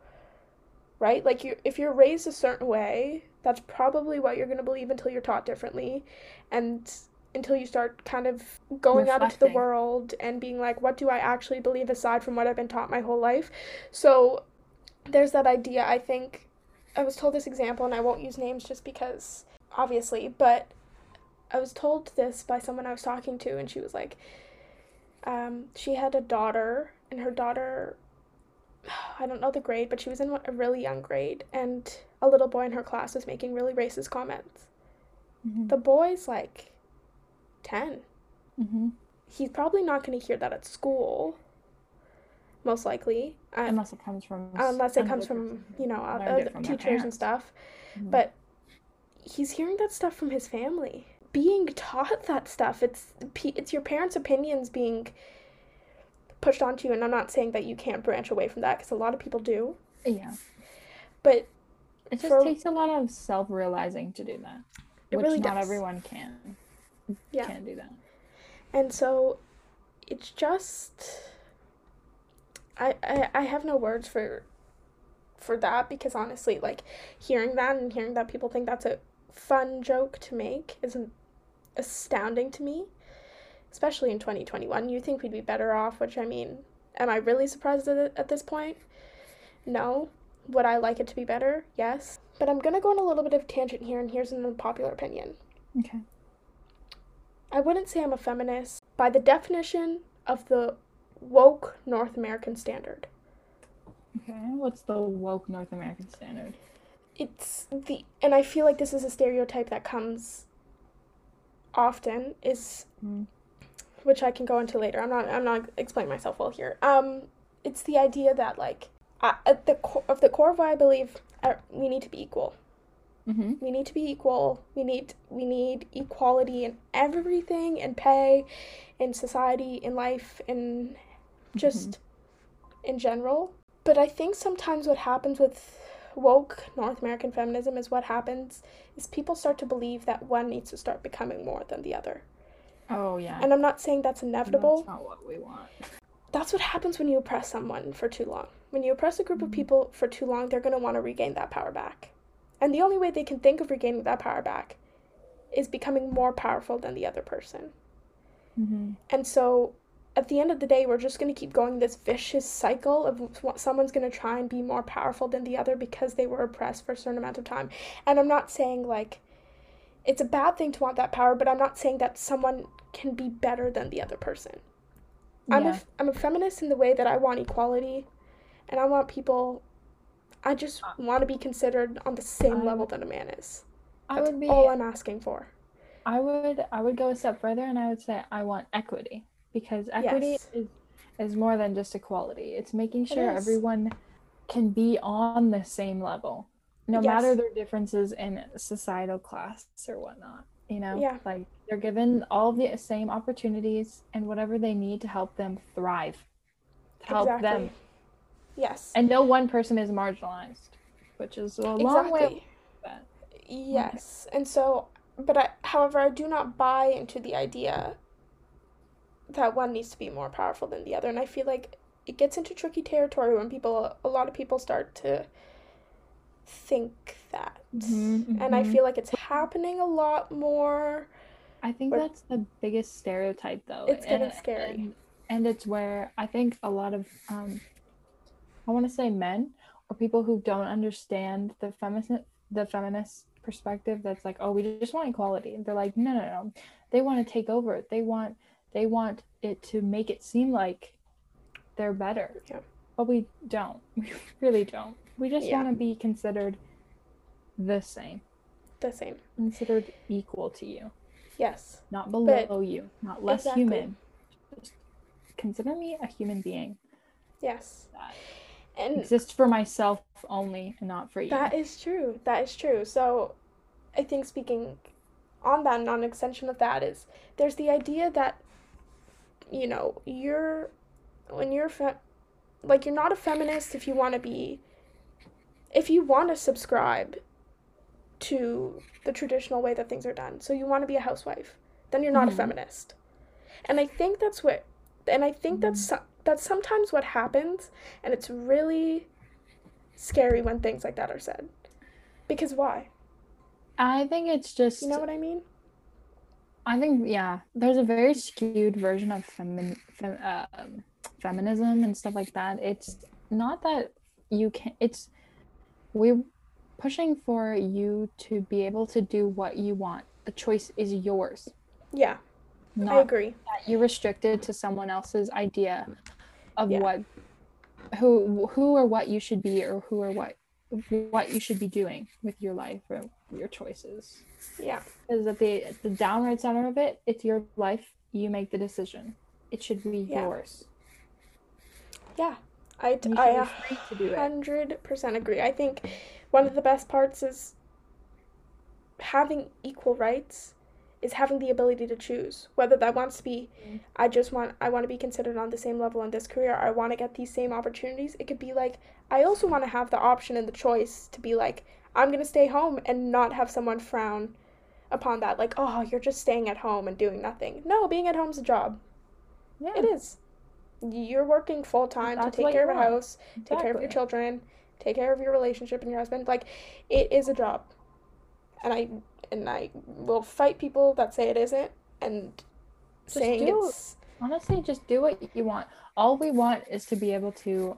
Right? Like you, if you're raised a certain way, that's probably what you're gonna believe until you're taught differently, and until you start kind of going out into the world and being like, what do I actually believe aside from what I've been taught my whole life? So there's that idea. I think I was told this example, and I won't use names just because, obviously, but I was told this by someone I was talking to, and she was like, um, she had a daughter, and her daughter, I don't know the grade, but she was in a really young grade, and a little boy in her class was making really racist comments. Mhm. The boy's like 10. Mhm. He's probably not going to hear that at school, most likely. Unless it comes from unless it comes from you know from teachers and stuff Mhm. but he's hearing that stuff from his family being taught that stuff it's it's your parents opinions being pushed onto you and i'm not saying that you can't branch away from that because a lot of people do yeah but it just for- takes a lot of self-realizing to do that It which really not does. everyone can Yeah. can do that and so it's just I, I i have no words for for that because honestly like hearing that and hearing that people think that's a fun joke to make is astounding to me especially in 2021. You think we'd be better off, which I mean, am I really surprised at, at this point? No. Would I like it to be better? Yes. But I'm going to go on a little bit of tangent here, and here's an unpopular opinion. Okay. I wouldn't say I'm a feminist by the definition of the woke North American standard. Okay. What's the woke North American standard? It's the and I feel like this is a stereotype that comes often is Mm. Which I can go into later. I'm not I'm not explaining myself well here. Um it's the idea that like uh, at the core of the core of why I believe uh, we need to be equal. Mm-hmm. We need to be equal. We need we need equality in everything in pay, in society, in life, in just in general. But I think sometimes what happens with woke North American feminism is what happens is people start to believe that one needs to start becoming more than the other. Oh yeah. And I'm not saying that's inevitable. That's not what we want. That's what happens when you oppress someone for too long. When you oppress a group of Mhm. people for too long, they're going to want to regain that power back. And the only way they can think of regaining that power back is becoming more powerful than the other person. Mm-hmm. And so at the end of the day, we're just going to keep going this vicious cycle of someone's going to try and be more powerful than the other because they were oppressed for a certain amount of time. And I'm not saying like it's a bad thing to want that power, but I'm not saying that someone can be better than the other person. I'm a, Yeah. I'm a feminist in the way that I want equality and I want people I just want to be considered on the same Uh, I level that a man is. I would be. all I'm asking for. I would. I would go a step further, and I would say I want equity because equity Yes. is is more than just equality. It's making sure is. everyone can be on the same level, no matter their differences in societal class or whatnot. You know, Yeah. like they're given all the same opportunities and whatever they need to help them thrive, to help them, Yes. and no one person is marginalized, which is a long way. exactly. That. Yes. And so, but I, however, I do not buy into the idea that one needs to be more powerful than the other. And I feel like it gets into tricky territory when people, a lot of people start to think that. Mhm, And I mhm. feel like it's happening a lot more. I think We're- that's the biggest stereotype, though. It's getting and- scary. And, and it's where I think a lot of, um, I want to say men or people who don't understand the feminist, the feminist perspective. That's like, oh, we just want equality. And they're like, no, no, no. They want to take over. They want, they want it to make it seem like they're better. Yeah. But we don't. *laughs* We really don't. We just Yeah. want to be considered the same, The same. considered equal to you Yes. not below you, not less Exactly. human. Just consider me a human being Yes. that And exists for myself only and not for you. That is true. That is true. So, I think speaking on that, and on extension of that, is there's the idea that, you know, you're, when you're, fe- like, you're not a feminist if you want to be, if you want to subscribe to the traditional way that things are done. So, you want to be a housewife, then you're not Mhm. a feminist. And I think that's what, and I think that's, so- that's sometimes what happens, and it's really scary when things like that are said. Because why? I think it's just You know what I mean? I think yeah, there's a very skewed version of femin, fem, um, feminism and stuff like that. It's not that you can it's we're pushing for you to be able to do what you want. The choice is yours. Yeah, I agree. that you're restricted to someone else's idea of Yeah. what who who or what you should be or who or what what you should be doing with your life or your choices Yeah, because at the the downright center of it it's your life you make the decision it should be Yeah. yours yeah. I, I be a free to do it hundred percent agree. I think one of the best parts is having equal rights is having the ability to choose whether that wants to be Mhm. I just want I want to be considered on the same level in this career. I want to get these same opportunities. It could be like I also want to have the option and the choice to be like I'm going to stay home and not have someone frown upon that like oh you're just staying at home and doing nothing. No, being at home's a job. yeah It is. You're working full time to take care of a house, take care of your children, take care of your relationship and your husband. Like, it is a job, and I and I will fight people that say it isn't, and saying do- it's Honestly, just do what you want. All we want is to be able to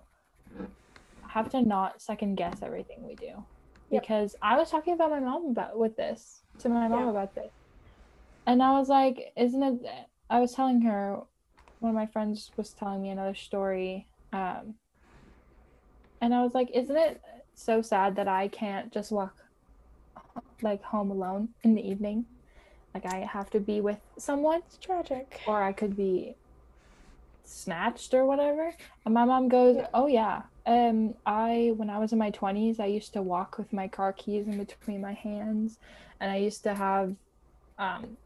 have to not second guess everything we do. Yep. Because I was talking about my mom about with this to my mom Yeah. about this, and I was like, "Isn't it?" I was telling her, one of my friends was telling me another story, um, and I was like, "Isn't it so sad that I can't just walk like home alone in the evening? Like I have to be with someone." it's tragic. or I could be snatched or whatever. And my mom goes, Yeah. "Oh yeah. Um I when I was in my 20s, I used to walk with my car keys in between my hands and I used to have um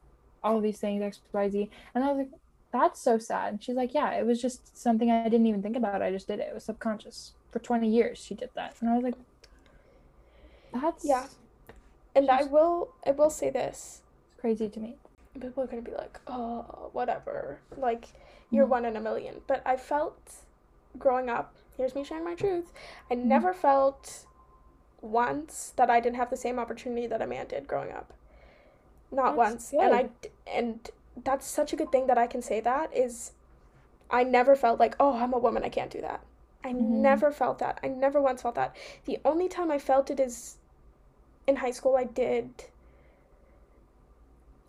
all these things XYZ." And I was like, "That's so sad." And she's like, "Yeah, it was just something I didn't even think about. I just did it. It was subconscious. For 20 years she did that." And I was like, "That's Yeah. And I will I will say this. It's crazy to me." People are gonna be like, oh, whatever. Like, you're Mhm. one in a million. But I felt growing up, here's me sharing my truth, I Mhm. never felt once that I didn't have the same opportunity that a man did growing up. Not That's once. And I and that's such a good thing that I can say that is I never felt like, oh, I'm a woman, I can't do that. I Mhm. never felt that. I never once felt that. The only time I felt it is in high school I did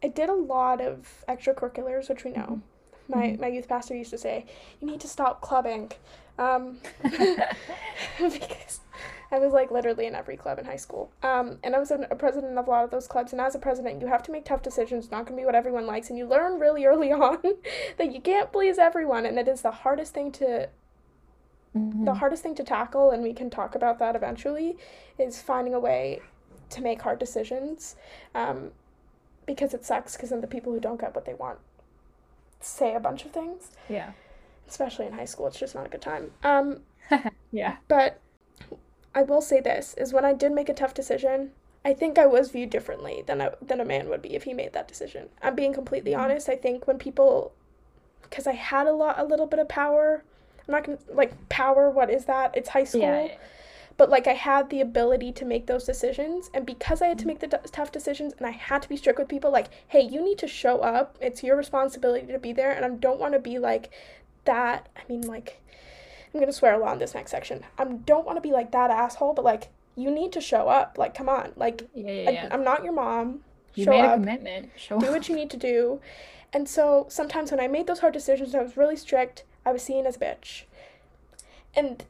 I did a lot of extracurriculars, which we know. My Mhm. my youth pastor used to say, "You need to stop clubbing," um, *laughs* *laughs* because I was like literally in every club in high school. Um, and I was a, president of a lot of those clubs. And as a president, you have to make tough decisions. It's not gonna be what everyone likes, and you learn really *laughs* early on that you can't please everyone, and it is the hardest thing to the Mhm. hardest thing to tackle, and we can talk about that eventually, is finding a way to make hard decisions. Um, because it sucks, because then the people who don't get what they want say a bunch of things, Yeah. especially in high school. It's just not a good time. Um, *laughs* Yeah. but I will say this is when I did make a tough decision, I think I was viewed differently than a, than a man would be if he made that decision. I'm being completely Mhm. honest. I think when people, because I had a lot, a little bit of power. I'm not gonna like power. What is that? It's high school. Yeah. But like I had the ability to make those decisions, and because I had to Mm-hmm. make the t- tough decisions, and I had to be strict with people, like, hey, you need to show up. It's your responsibility to be there, and I don't want to be like that. I mean, like, I'm gonna swear a lot in this next section. I don't want to be like that asshole, but like, you need to show up. Like, come on. Like, Yeah, yeah, I, yeah. I'm not your mom. You show made a commitment. Show do up. what you need to do. And so sometimes when I made those hard decisions, I was really strict. I was seen as a bitch. And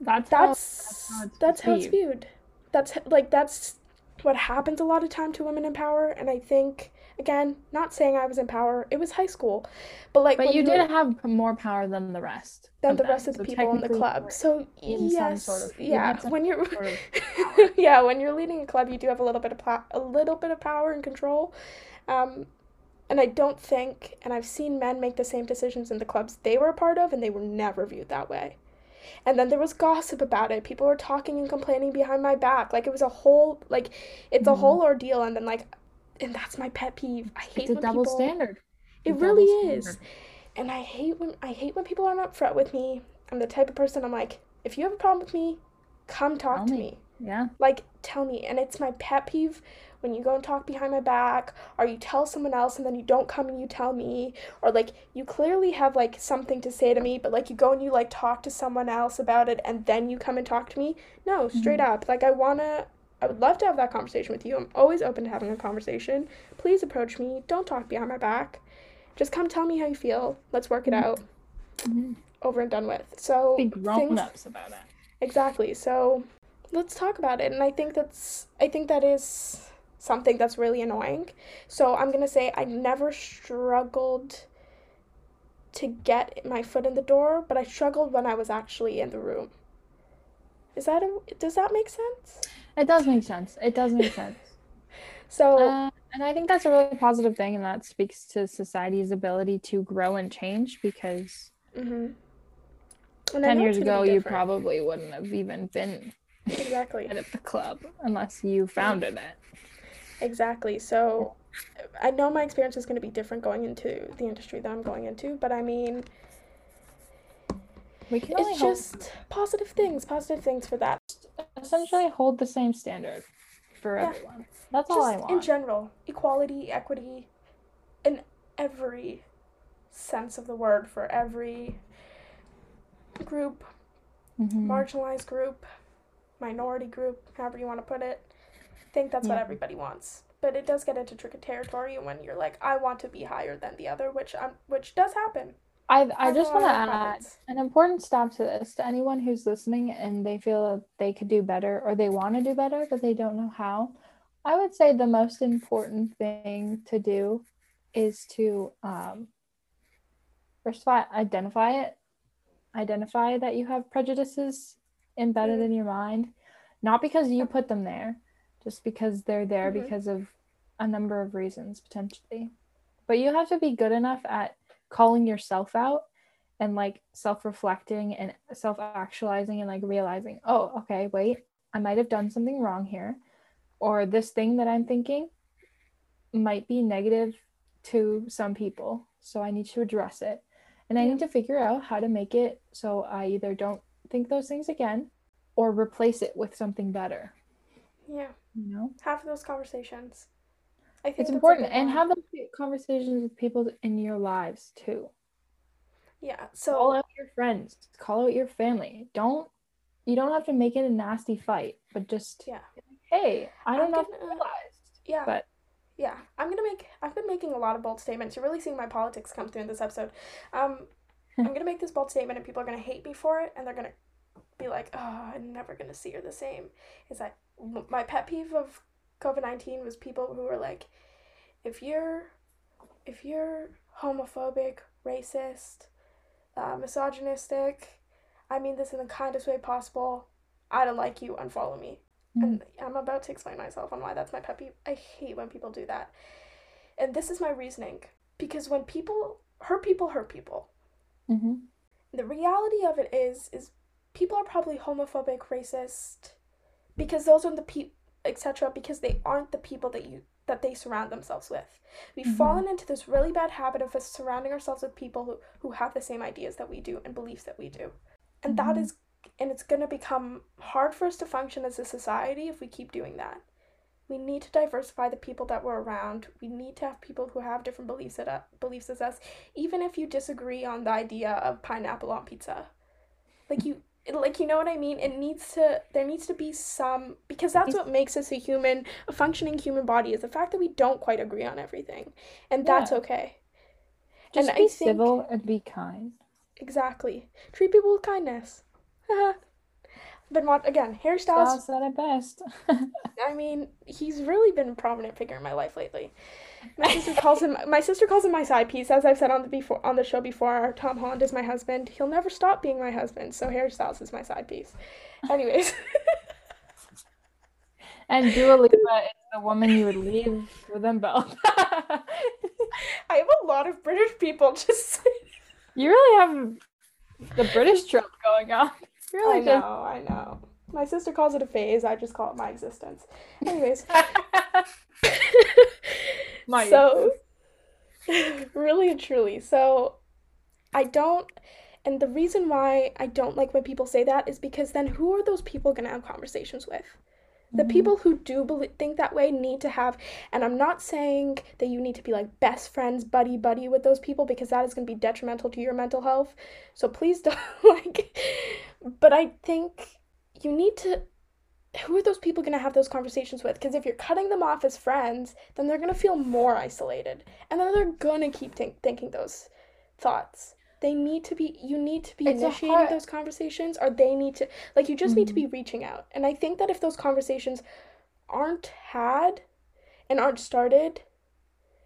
That's how, that's how that's how it's viewed. That's like that's what happens a lot of time to women in power. And I think again, not saying I was in power. It was high school, but like But you were- did have more power than the rest. than the them. rest of the So people in the club. So in some yes, sort of- yeah. When you're sort of *laughs* yeah, when you're leading a club, you do have a little bit of a little bit of power and control. Um, and I don't think, and I've seen men make the same decisions in the clubs they were a part of, and they were never viewed that way. And then there was gossip about it. People were talking and complaining behind my back. Like it was a whole like it's a Mhm. whole ordeal. And then like, and that's my pet peeve. I hate It's a double people, standard. It double really is. standard. And I hate when I hate when people aren't upfront with me. I'm the type of person I'm like, if you have a problem with me, come talk Tell to me. me. Yeah. Like tell me. And it's my pet peeve when you go and talk behind my back or you tell someone else and then you don't come and you tell me or like you clearly have like something to say to me but like you go and you like talk to someone else about it and then you come and talk to me. No, straight Mhm. up. Like I want to I would love to have that conversation with you. I'm always open to having a conversation. Please approach me. Don't talk behind my back. Just come tell me how you feel. Let's work it Mhm. out. Mhm. Over and done with. So Be grown things- ups about it. Exactly. So let's talk about it. And I think that's I think that is something that's really annoying. So I'm gonna say I never struggled to get my foot in the door, but I struggled when I was actually in the room. Is that a, does that make sense? It does make sense. It does make sense. *laughs* So Uh, and I think that's a really positive thing, and that speaks to society's ability to grow and change because mhm. And 10 years ago, you probably wouldn't have even been exactly at the club unless you founded it. Exactly. So I know my experience is going to be different going into the industry that I'm going into, but I mean, We can only it's hope- just positive things, positive things for that. Essentially hold the same standard for Yeah. everyone. That's all I want. in general, equality, equity, in every sense of the word for every group, Mhm. marginalized group, minority group, however you want to put it. I think that's what everybody wants. But it does get into tricky territory when you're like, I want to be higher than the other, which I'm, which does happen. I I just want to add an important stop to this to anyone who's listening and they feel that they could do better or they want to do better but they don't know how. I would say the most important thing to do is to um, first of all identify it, identify that you have prejudices embedded in your mind, not because you put them there, just because they're there Mhm. because of a number of reasons potentially. But you have to be good enough at calling yourself out and like self-reflecting and self-actualizing and like realizing, "Oh, okay, wait, I might have done something wrong here." Or this thing that I'm thinking might be negative to some people, so I need to address it. And I Yeah. need to figure out how to make it so I either don't think those things again or replace it with something better, Yeah. you know? Have those conversations. I think It's important and have those conversations with people in your lives too. Yeah. So call out your friends call out your family don't you don't have to make it a nasty fight but just Yeah. hey i don't I'm know if gonna- you realized yeah. but- yeah, I'm gonna make. I've been making a lot of bold statements. You're really seeing my politics come through in this episode. Um, *laughs* I'm gonna make this bold statement, and people are gonna hate me for it, and they're gonna be like, "Oh, I'm never gonna see her the same." Is that my pet peeve of COVID nineteen was people who were like, "If you're, if you're homophobic, racist, uh, misogynistic, I mean this in the kindest way possible. I don't like you. Unfollow me." And I'm about to explain myself on why that's my pet peeve. I hate when people do that. And this is my reasoning. Because when people hurt people hurt people. Mhm. The reality of it is is people are probably homophobic, racist because those are the people etc. because they aren't the people that you that they surround themselves with. We've Mhm. fallen into this really bad habit of us surrounding ourselves with people who, who have the same ideas that we do and beliefs that we do. And that Mhm. is and it's going to become hard for us to function as a society if we keep doing that. We need to diversify the people that we're around. We need to have people who have different beliefs at, beliefs as us, even if you disagree on the idea of pineapple on pizza. Like you like you know what I mean? It needs to there needs to be some because that's what makes us a human, a functioning human body is the fact that we don't quite agree on everything. And that's Yeah. okay. just and be I think- civil and be kind Exactly. Treat people with kindness. *laughs* Been watch again, Harry Styles at best *laughs* I mean, he's really been a prominent figure in my life lately. My sister calls him my sister calls him my side piece, as I've said on the before on the show before. Tom Holland is my husband. He'll never stop being my husband, so Harry Styles is my side piece. Anyways, *laughs* and Dua Lipa is the woman you would leave for them both *laughs* I have a lot of British people just you really have the british trope going on Really I know, I know. My sister calls it a phase, I just call it my existence. Anyways. *laughs* My so *laughs* really and truly so i don't and the reason why i don't like when people say that is because then who are those people going to have conversations with the Mhm. people who do belie think that way need to have and i'm not saying that you need to be like best friends buddy buddy with those people because that is going to be detrimental to your mental health so please *laughs* don't like but i think you need to who are those people going to have those conversations with? Because if you're cutting them off as friends, then they're going to feel more isolated. And then they're going to keep think- thinking those thoughts. They need to be, you need to be It's initiating those conversations, or they need to, like, you just need to be reaching out. And I think that if those conversations aren't had and aren't started,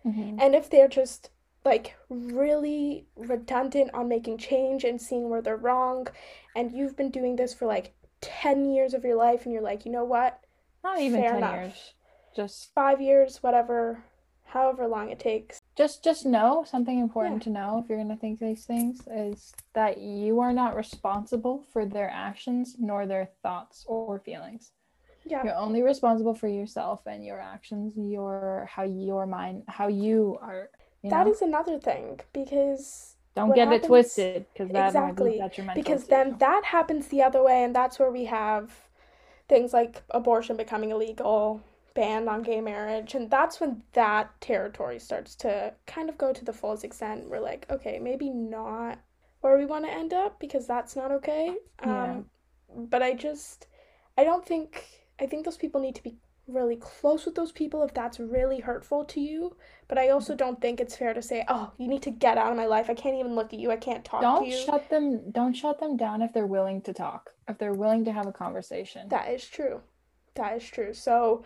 Mhm. and if they're just like really redundant on making change and seeing where they're wrong, and you've been doing this for like 10 years of your life, and you're like, you know what? not even Fair 10 enough. years just five years, whatever, however long it takes. just just know something important to know if you're going to think these things is that you are not responsible for their actions nor their thoughts or feelings Yeah. you're only responsible for yourself and your actions your how your mind how you are you That know? is another thing because don't what get happens- it twisted because that Exactly, might be detrimental because then that happens the other way and that's where we have things like abortion becoming illegal, ban on gay marriage and that's when that territory starts to kind of go to the fullest extent. We're like okay maybe not where we want to end up because that's not okay. Yeah. um but i just i don't think i think those people need to be really close with those people if that's really hurtful to you but i also don't think it's fair to say oh you need to get out of my life i can't even look at you i can't talk Don't to you shut them don't shut them down if they're willing to talk. If they're willing to have a conversation. that is true that is true so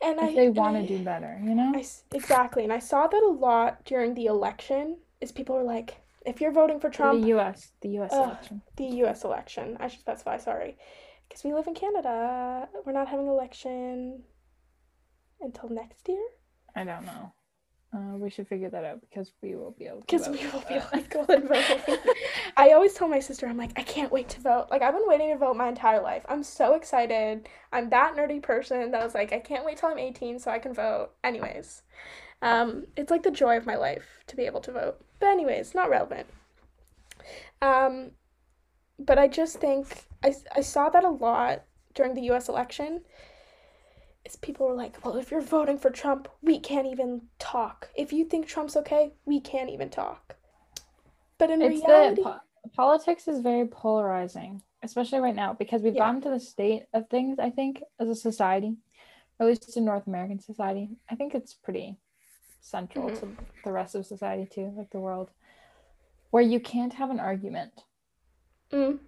and i they want to do better, you know? I exactly, and I saw that a lot during the election. Is people were like, if you're voting for Trump, the US, the US Ugh. election. the U.S. election, I should specify. Sorry, because we live in Canada. We're not having election until next year. I don't know. Uh, we should figure that out because we will be able to Because we will be Uh, like going voting. I always tell my sister, I'm like, I can't wait to vote. Like I've been waiting to vote my entire life. I'm so excited. I'm that nerdy person that was like, I can't wait till I'm 18 so I can vote. Anyways, um, it's like the joy of my life to be able to vote. But anyways, not relevant. Um, but I just think I I saw that a lot during the U.S. election. Is people were like, well, if you're voting for Trump, we can't even talk. If you think Trump's okay, we can't even talk. But in it's reality, po- politics is very polarizing, especially right now because we've Yeah. gotten to the state of things. I think as a society, at least in North American society, I think it's pretty central Mhm. to the rest of society too, like the world, where you can't have an argument mm,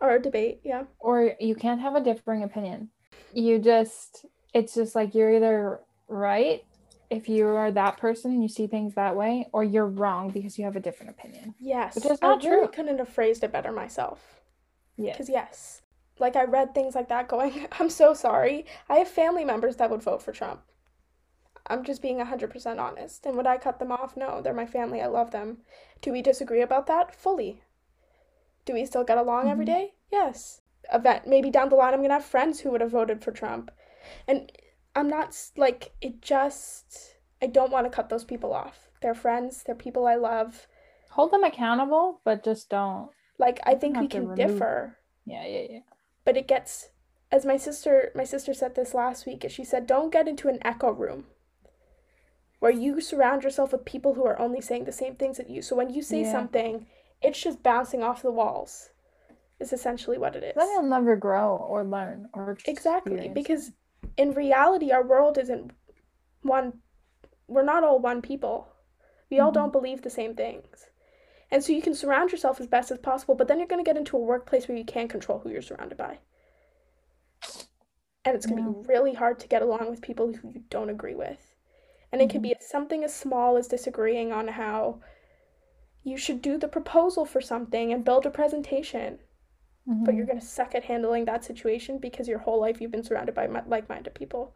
or a debate, yeah. or you can't have a differing opinion. You just, it's just like you're either right if you are that person and you see things that way, or you're wrong because you have a different opinion. Yes. Which is I not really true. couldn't have phrased it better myself. Yeah. Because, yes, like I read things like that going, *laughs* I'm so sorry. I have family members that would vote for Trump. I'm just being 100% honest. And would I cut them off? No, they're my family. I love them. Do we disagree about that? Fully. Do we still get along every Mhm. day? Yes. Event maybe down the line I'm going to have friends who would have voted for Trump. And I'm not like it just I don't want to cut those people off. They're friends, they're people I love. Hold them accountable, but just don't. Like I think we can remove- differ. Yeah, yeah, yeah. but it gets as my sister my sister said this last week she said don't get into an echo room where you surround yourself with people who are only saying the same things that you so when you say Yeah. something it's just bouncing off the walls is essentially what it is. Then you'll never grow or learn or exactly because in reality our world isn't one we're not all one people. We all Mhm. don't believe the same things. And so you can surround yourself as best as possible but then you're going to get into a workplace where you can't control who you're surrounded by. And it's going to be really hard to get along with people who you don't agree with. And it can be something as small as disagreeing on how you should do the proposal for something and build a presentation but Mhm. you're going to suck at handling that situation because your whole life you've been surrounded by like-minded people.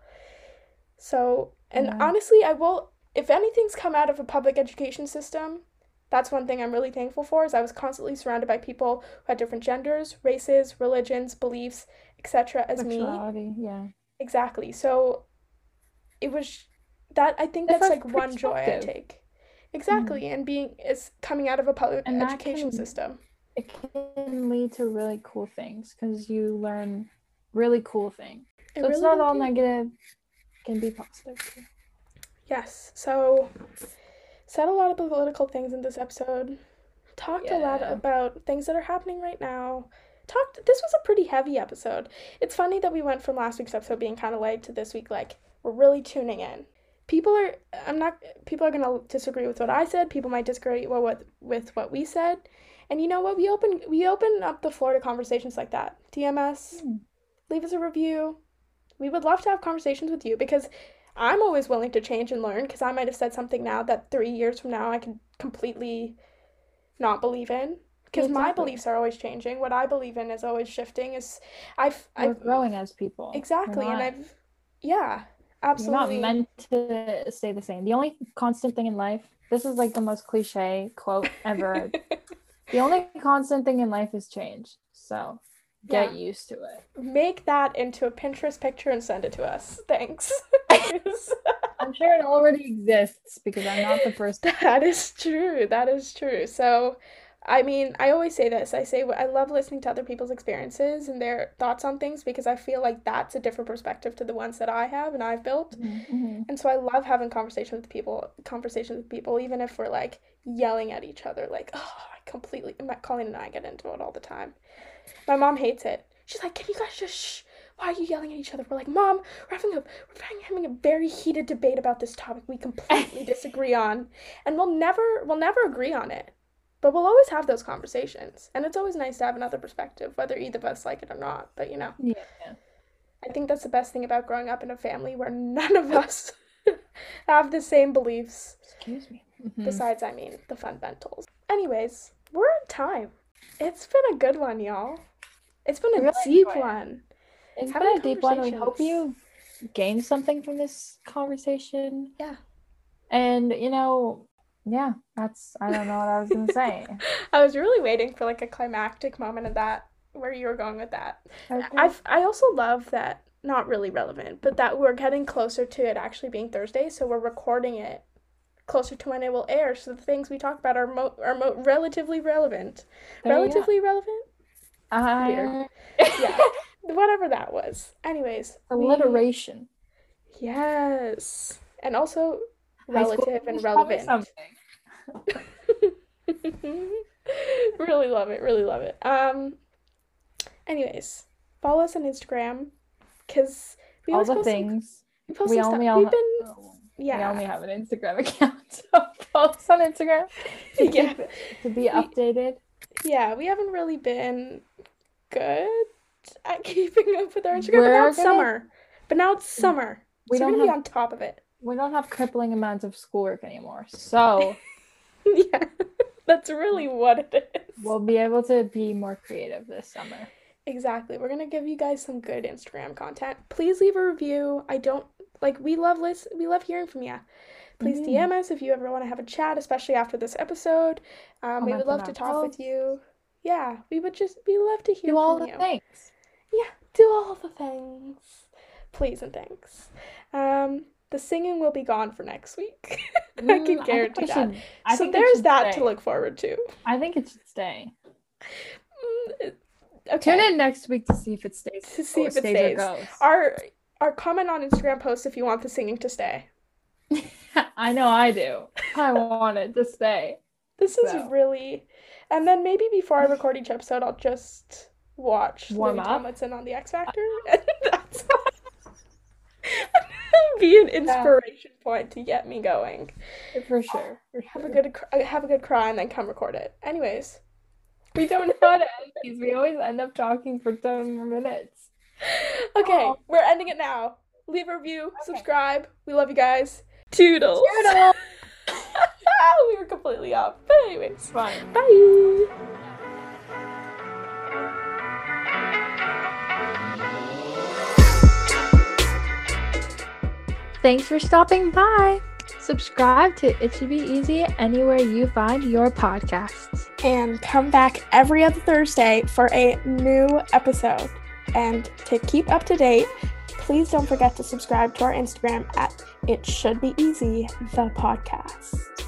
So, and Yeah. honestly, I will if anything's come out of a public education system, that's one thing I'm really thankful for is I was constantly surrounded by people who had different genders, races, religions, beliefs, etc. as me. Yeah. Exactly. So it was that I think that's like one joy I take. Mm-hmm. Exactly, and being is coming out of a public And education can- system. It can lead to really cool things because you learn really cool things. It So it's not all do. negative. It can be positive too. Yes. So, said a lot of political things in this episode. Talked a lot about things that are happening right now. Talked. This was a pretty heavy episode. It's funny that we went from last week's episode being kind of light to this week like we're really tuning in. People are. I'm not. People are gonna disagree with what I said. People might disagree with what with what we said. And you know what? We open we open up the floor to conversations like that. DMS, Hmm. leave us a review. We would love to have conversations with you because I'm always willing to change and learn because I might have said something now that three years from now I can completely not believe in. Because my beliefs are always changing. What I believe in is always shifting. Is I've We're I've growing as people. Exactly, and I've yeah, You're not meant to stay the same. The only constant thing in life, this is like the most cliche quote ever. *laughs* the only constant thing in life is change. So get used to it. Make that into a Pinterest picture and send it to us. Thanks. *laughs* I'm sure it already exists because I'm not the *laughs* first. That is true. That is true. So, I mean, I always say this. I say I love listening to other people's experiences and their thoughts on things because I feel like that's a different perspective to the ones that I have and I've built. Mm-hmm. And so I love having conversations with people, conversations with people, even if we're like yelling at each other. Like, oh, I completely. Colleen and I get into it all the time. My mom hates it. She's like, "Can you guys just shh? Why are you yelling at each other?" We're like, "Mom, we're having a we're having a very heated debate about this topic we completely *laughs* disagree on, and we'll never we'll never agree on it." But we'll always have those conversations. And it's always nice to have another perspective, whether either of us like it or not. But you know, Yeah. I think that's the best thing about growing up in a family where none of us *laughs* have the same beliefs. Excuse me. Mhm. Besides, I mean, the fundamentals. Anyways, we're on time. It's been a good one, y'all. It's been a Really deep one. it. one. It's having been a deep one. We hope you gained something from this conversation. Yeah. And you know, yeah, that's I don't know what I was gonna say. *laughs* I was really waiting for like a climactic moment of that, where you were going with that. Okay. I've I also love that not really relevant, but that we're getting closer to it actually being Thursday, so we're recording it closer to when it will air, so the things we talk about are mo- are mo- relatively relevant. There relatively relevant? Uh, weird. *laughs* Yeah. *laughs* Whatever that was. Anyways, we- alliteration. Yes. And also relative and English taught me relevant. something. *laughs* really love it, really love it. Um anyways, follow us on Instagram cuz we All the post some- things. we post We some only stuff. all We've been We yeah. only have an Instagram *laughs* account, so follow us on Instagram to *laughs* Yeah. keep to be updated. Yeah, we haven't really been good at keeping up with our Instagram, but We're now it's gonna- summer. But now it's summer. We so we're don't gonna have be on top of it. we don't have crippling amounts of schoolwork anymore, so *laughs* yeah. That's really what it is. we'll be able to be more creative this summer. Exactly. We're gonna give you guys some good Instagram content. Please leave a review. I don't like we love list we love hearing from you. Please Mhm. DM us if you ever want to have a chat, especially after this episode. Um, we would love to talk with you. Yeah, we would just we love to hear Do all the you. things. Yeah, do all the things. Please and thanks. Um, the singing will be gone for next week. *laughs* I Mm, can I think guarantee we that. should- I so there's that stay. to look forward to. I think it should stay. Mm, Okay. Tune in next week to see if it stays. To see if it stays stays. or goes. Our our comment on Instagram post if you want the singing to stay. *laughs* I know I do. I want it to stay. This is really, and then maybe before I record each episode, I'll just watch Warm Louis up? Tomlinson on The X Factor, *laughs* and that's *laughs* be an inspiration point to get me going. For sure. For Have sure. a good have a good cry and then come record it. Anyways, We *laughs* don't know how to end these. We always end up talking for 10 more minutes. *laughs* okay, Oh. we're ending it now. Leave a review, subscribe. We love you guys. Toodles. Toodles. we were completely off, but anyways, Fine. bye. Thanks for stopping by. Subscribe to It Should Be Easy anywhere you find your podcasts. and come back every other Thursday for a new episode. And to keep up to date, please don't forget to subscribe to our Instagram at It Should Be Easy, the podcast.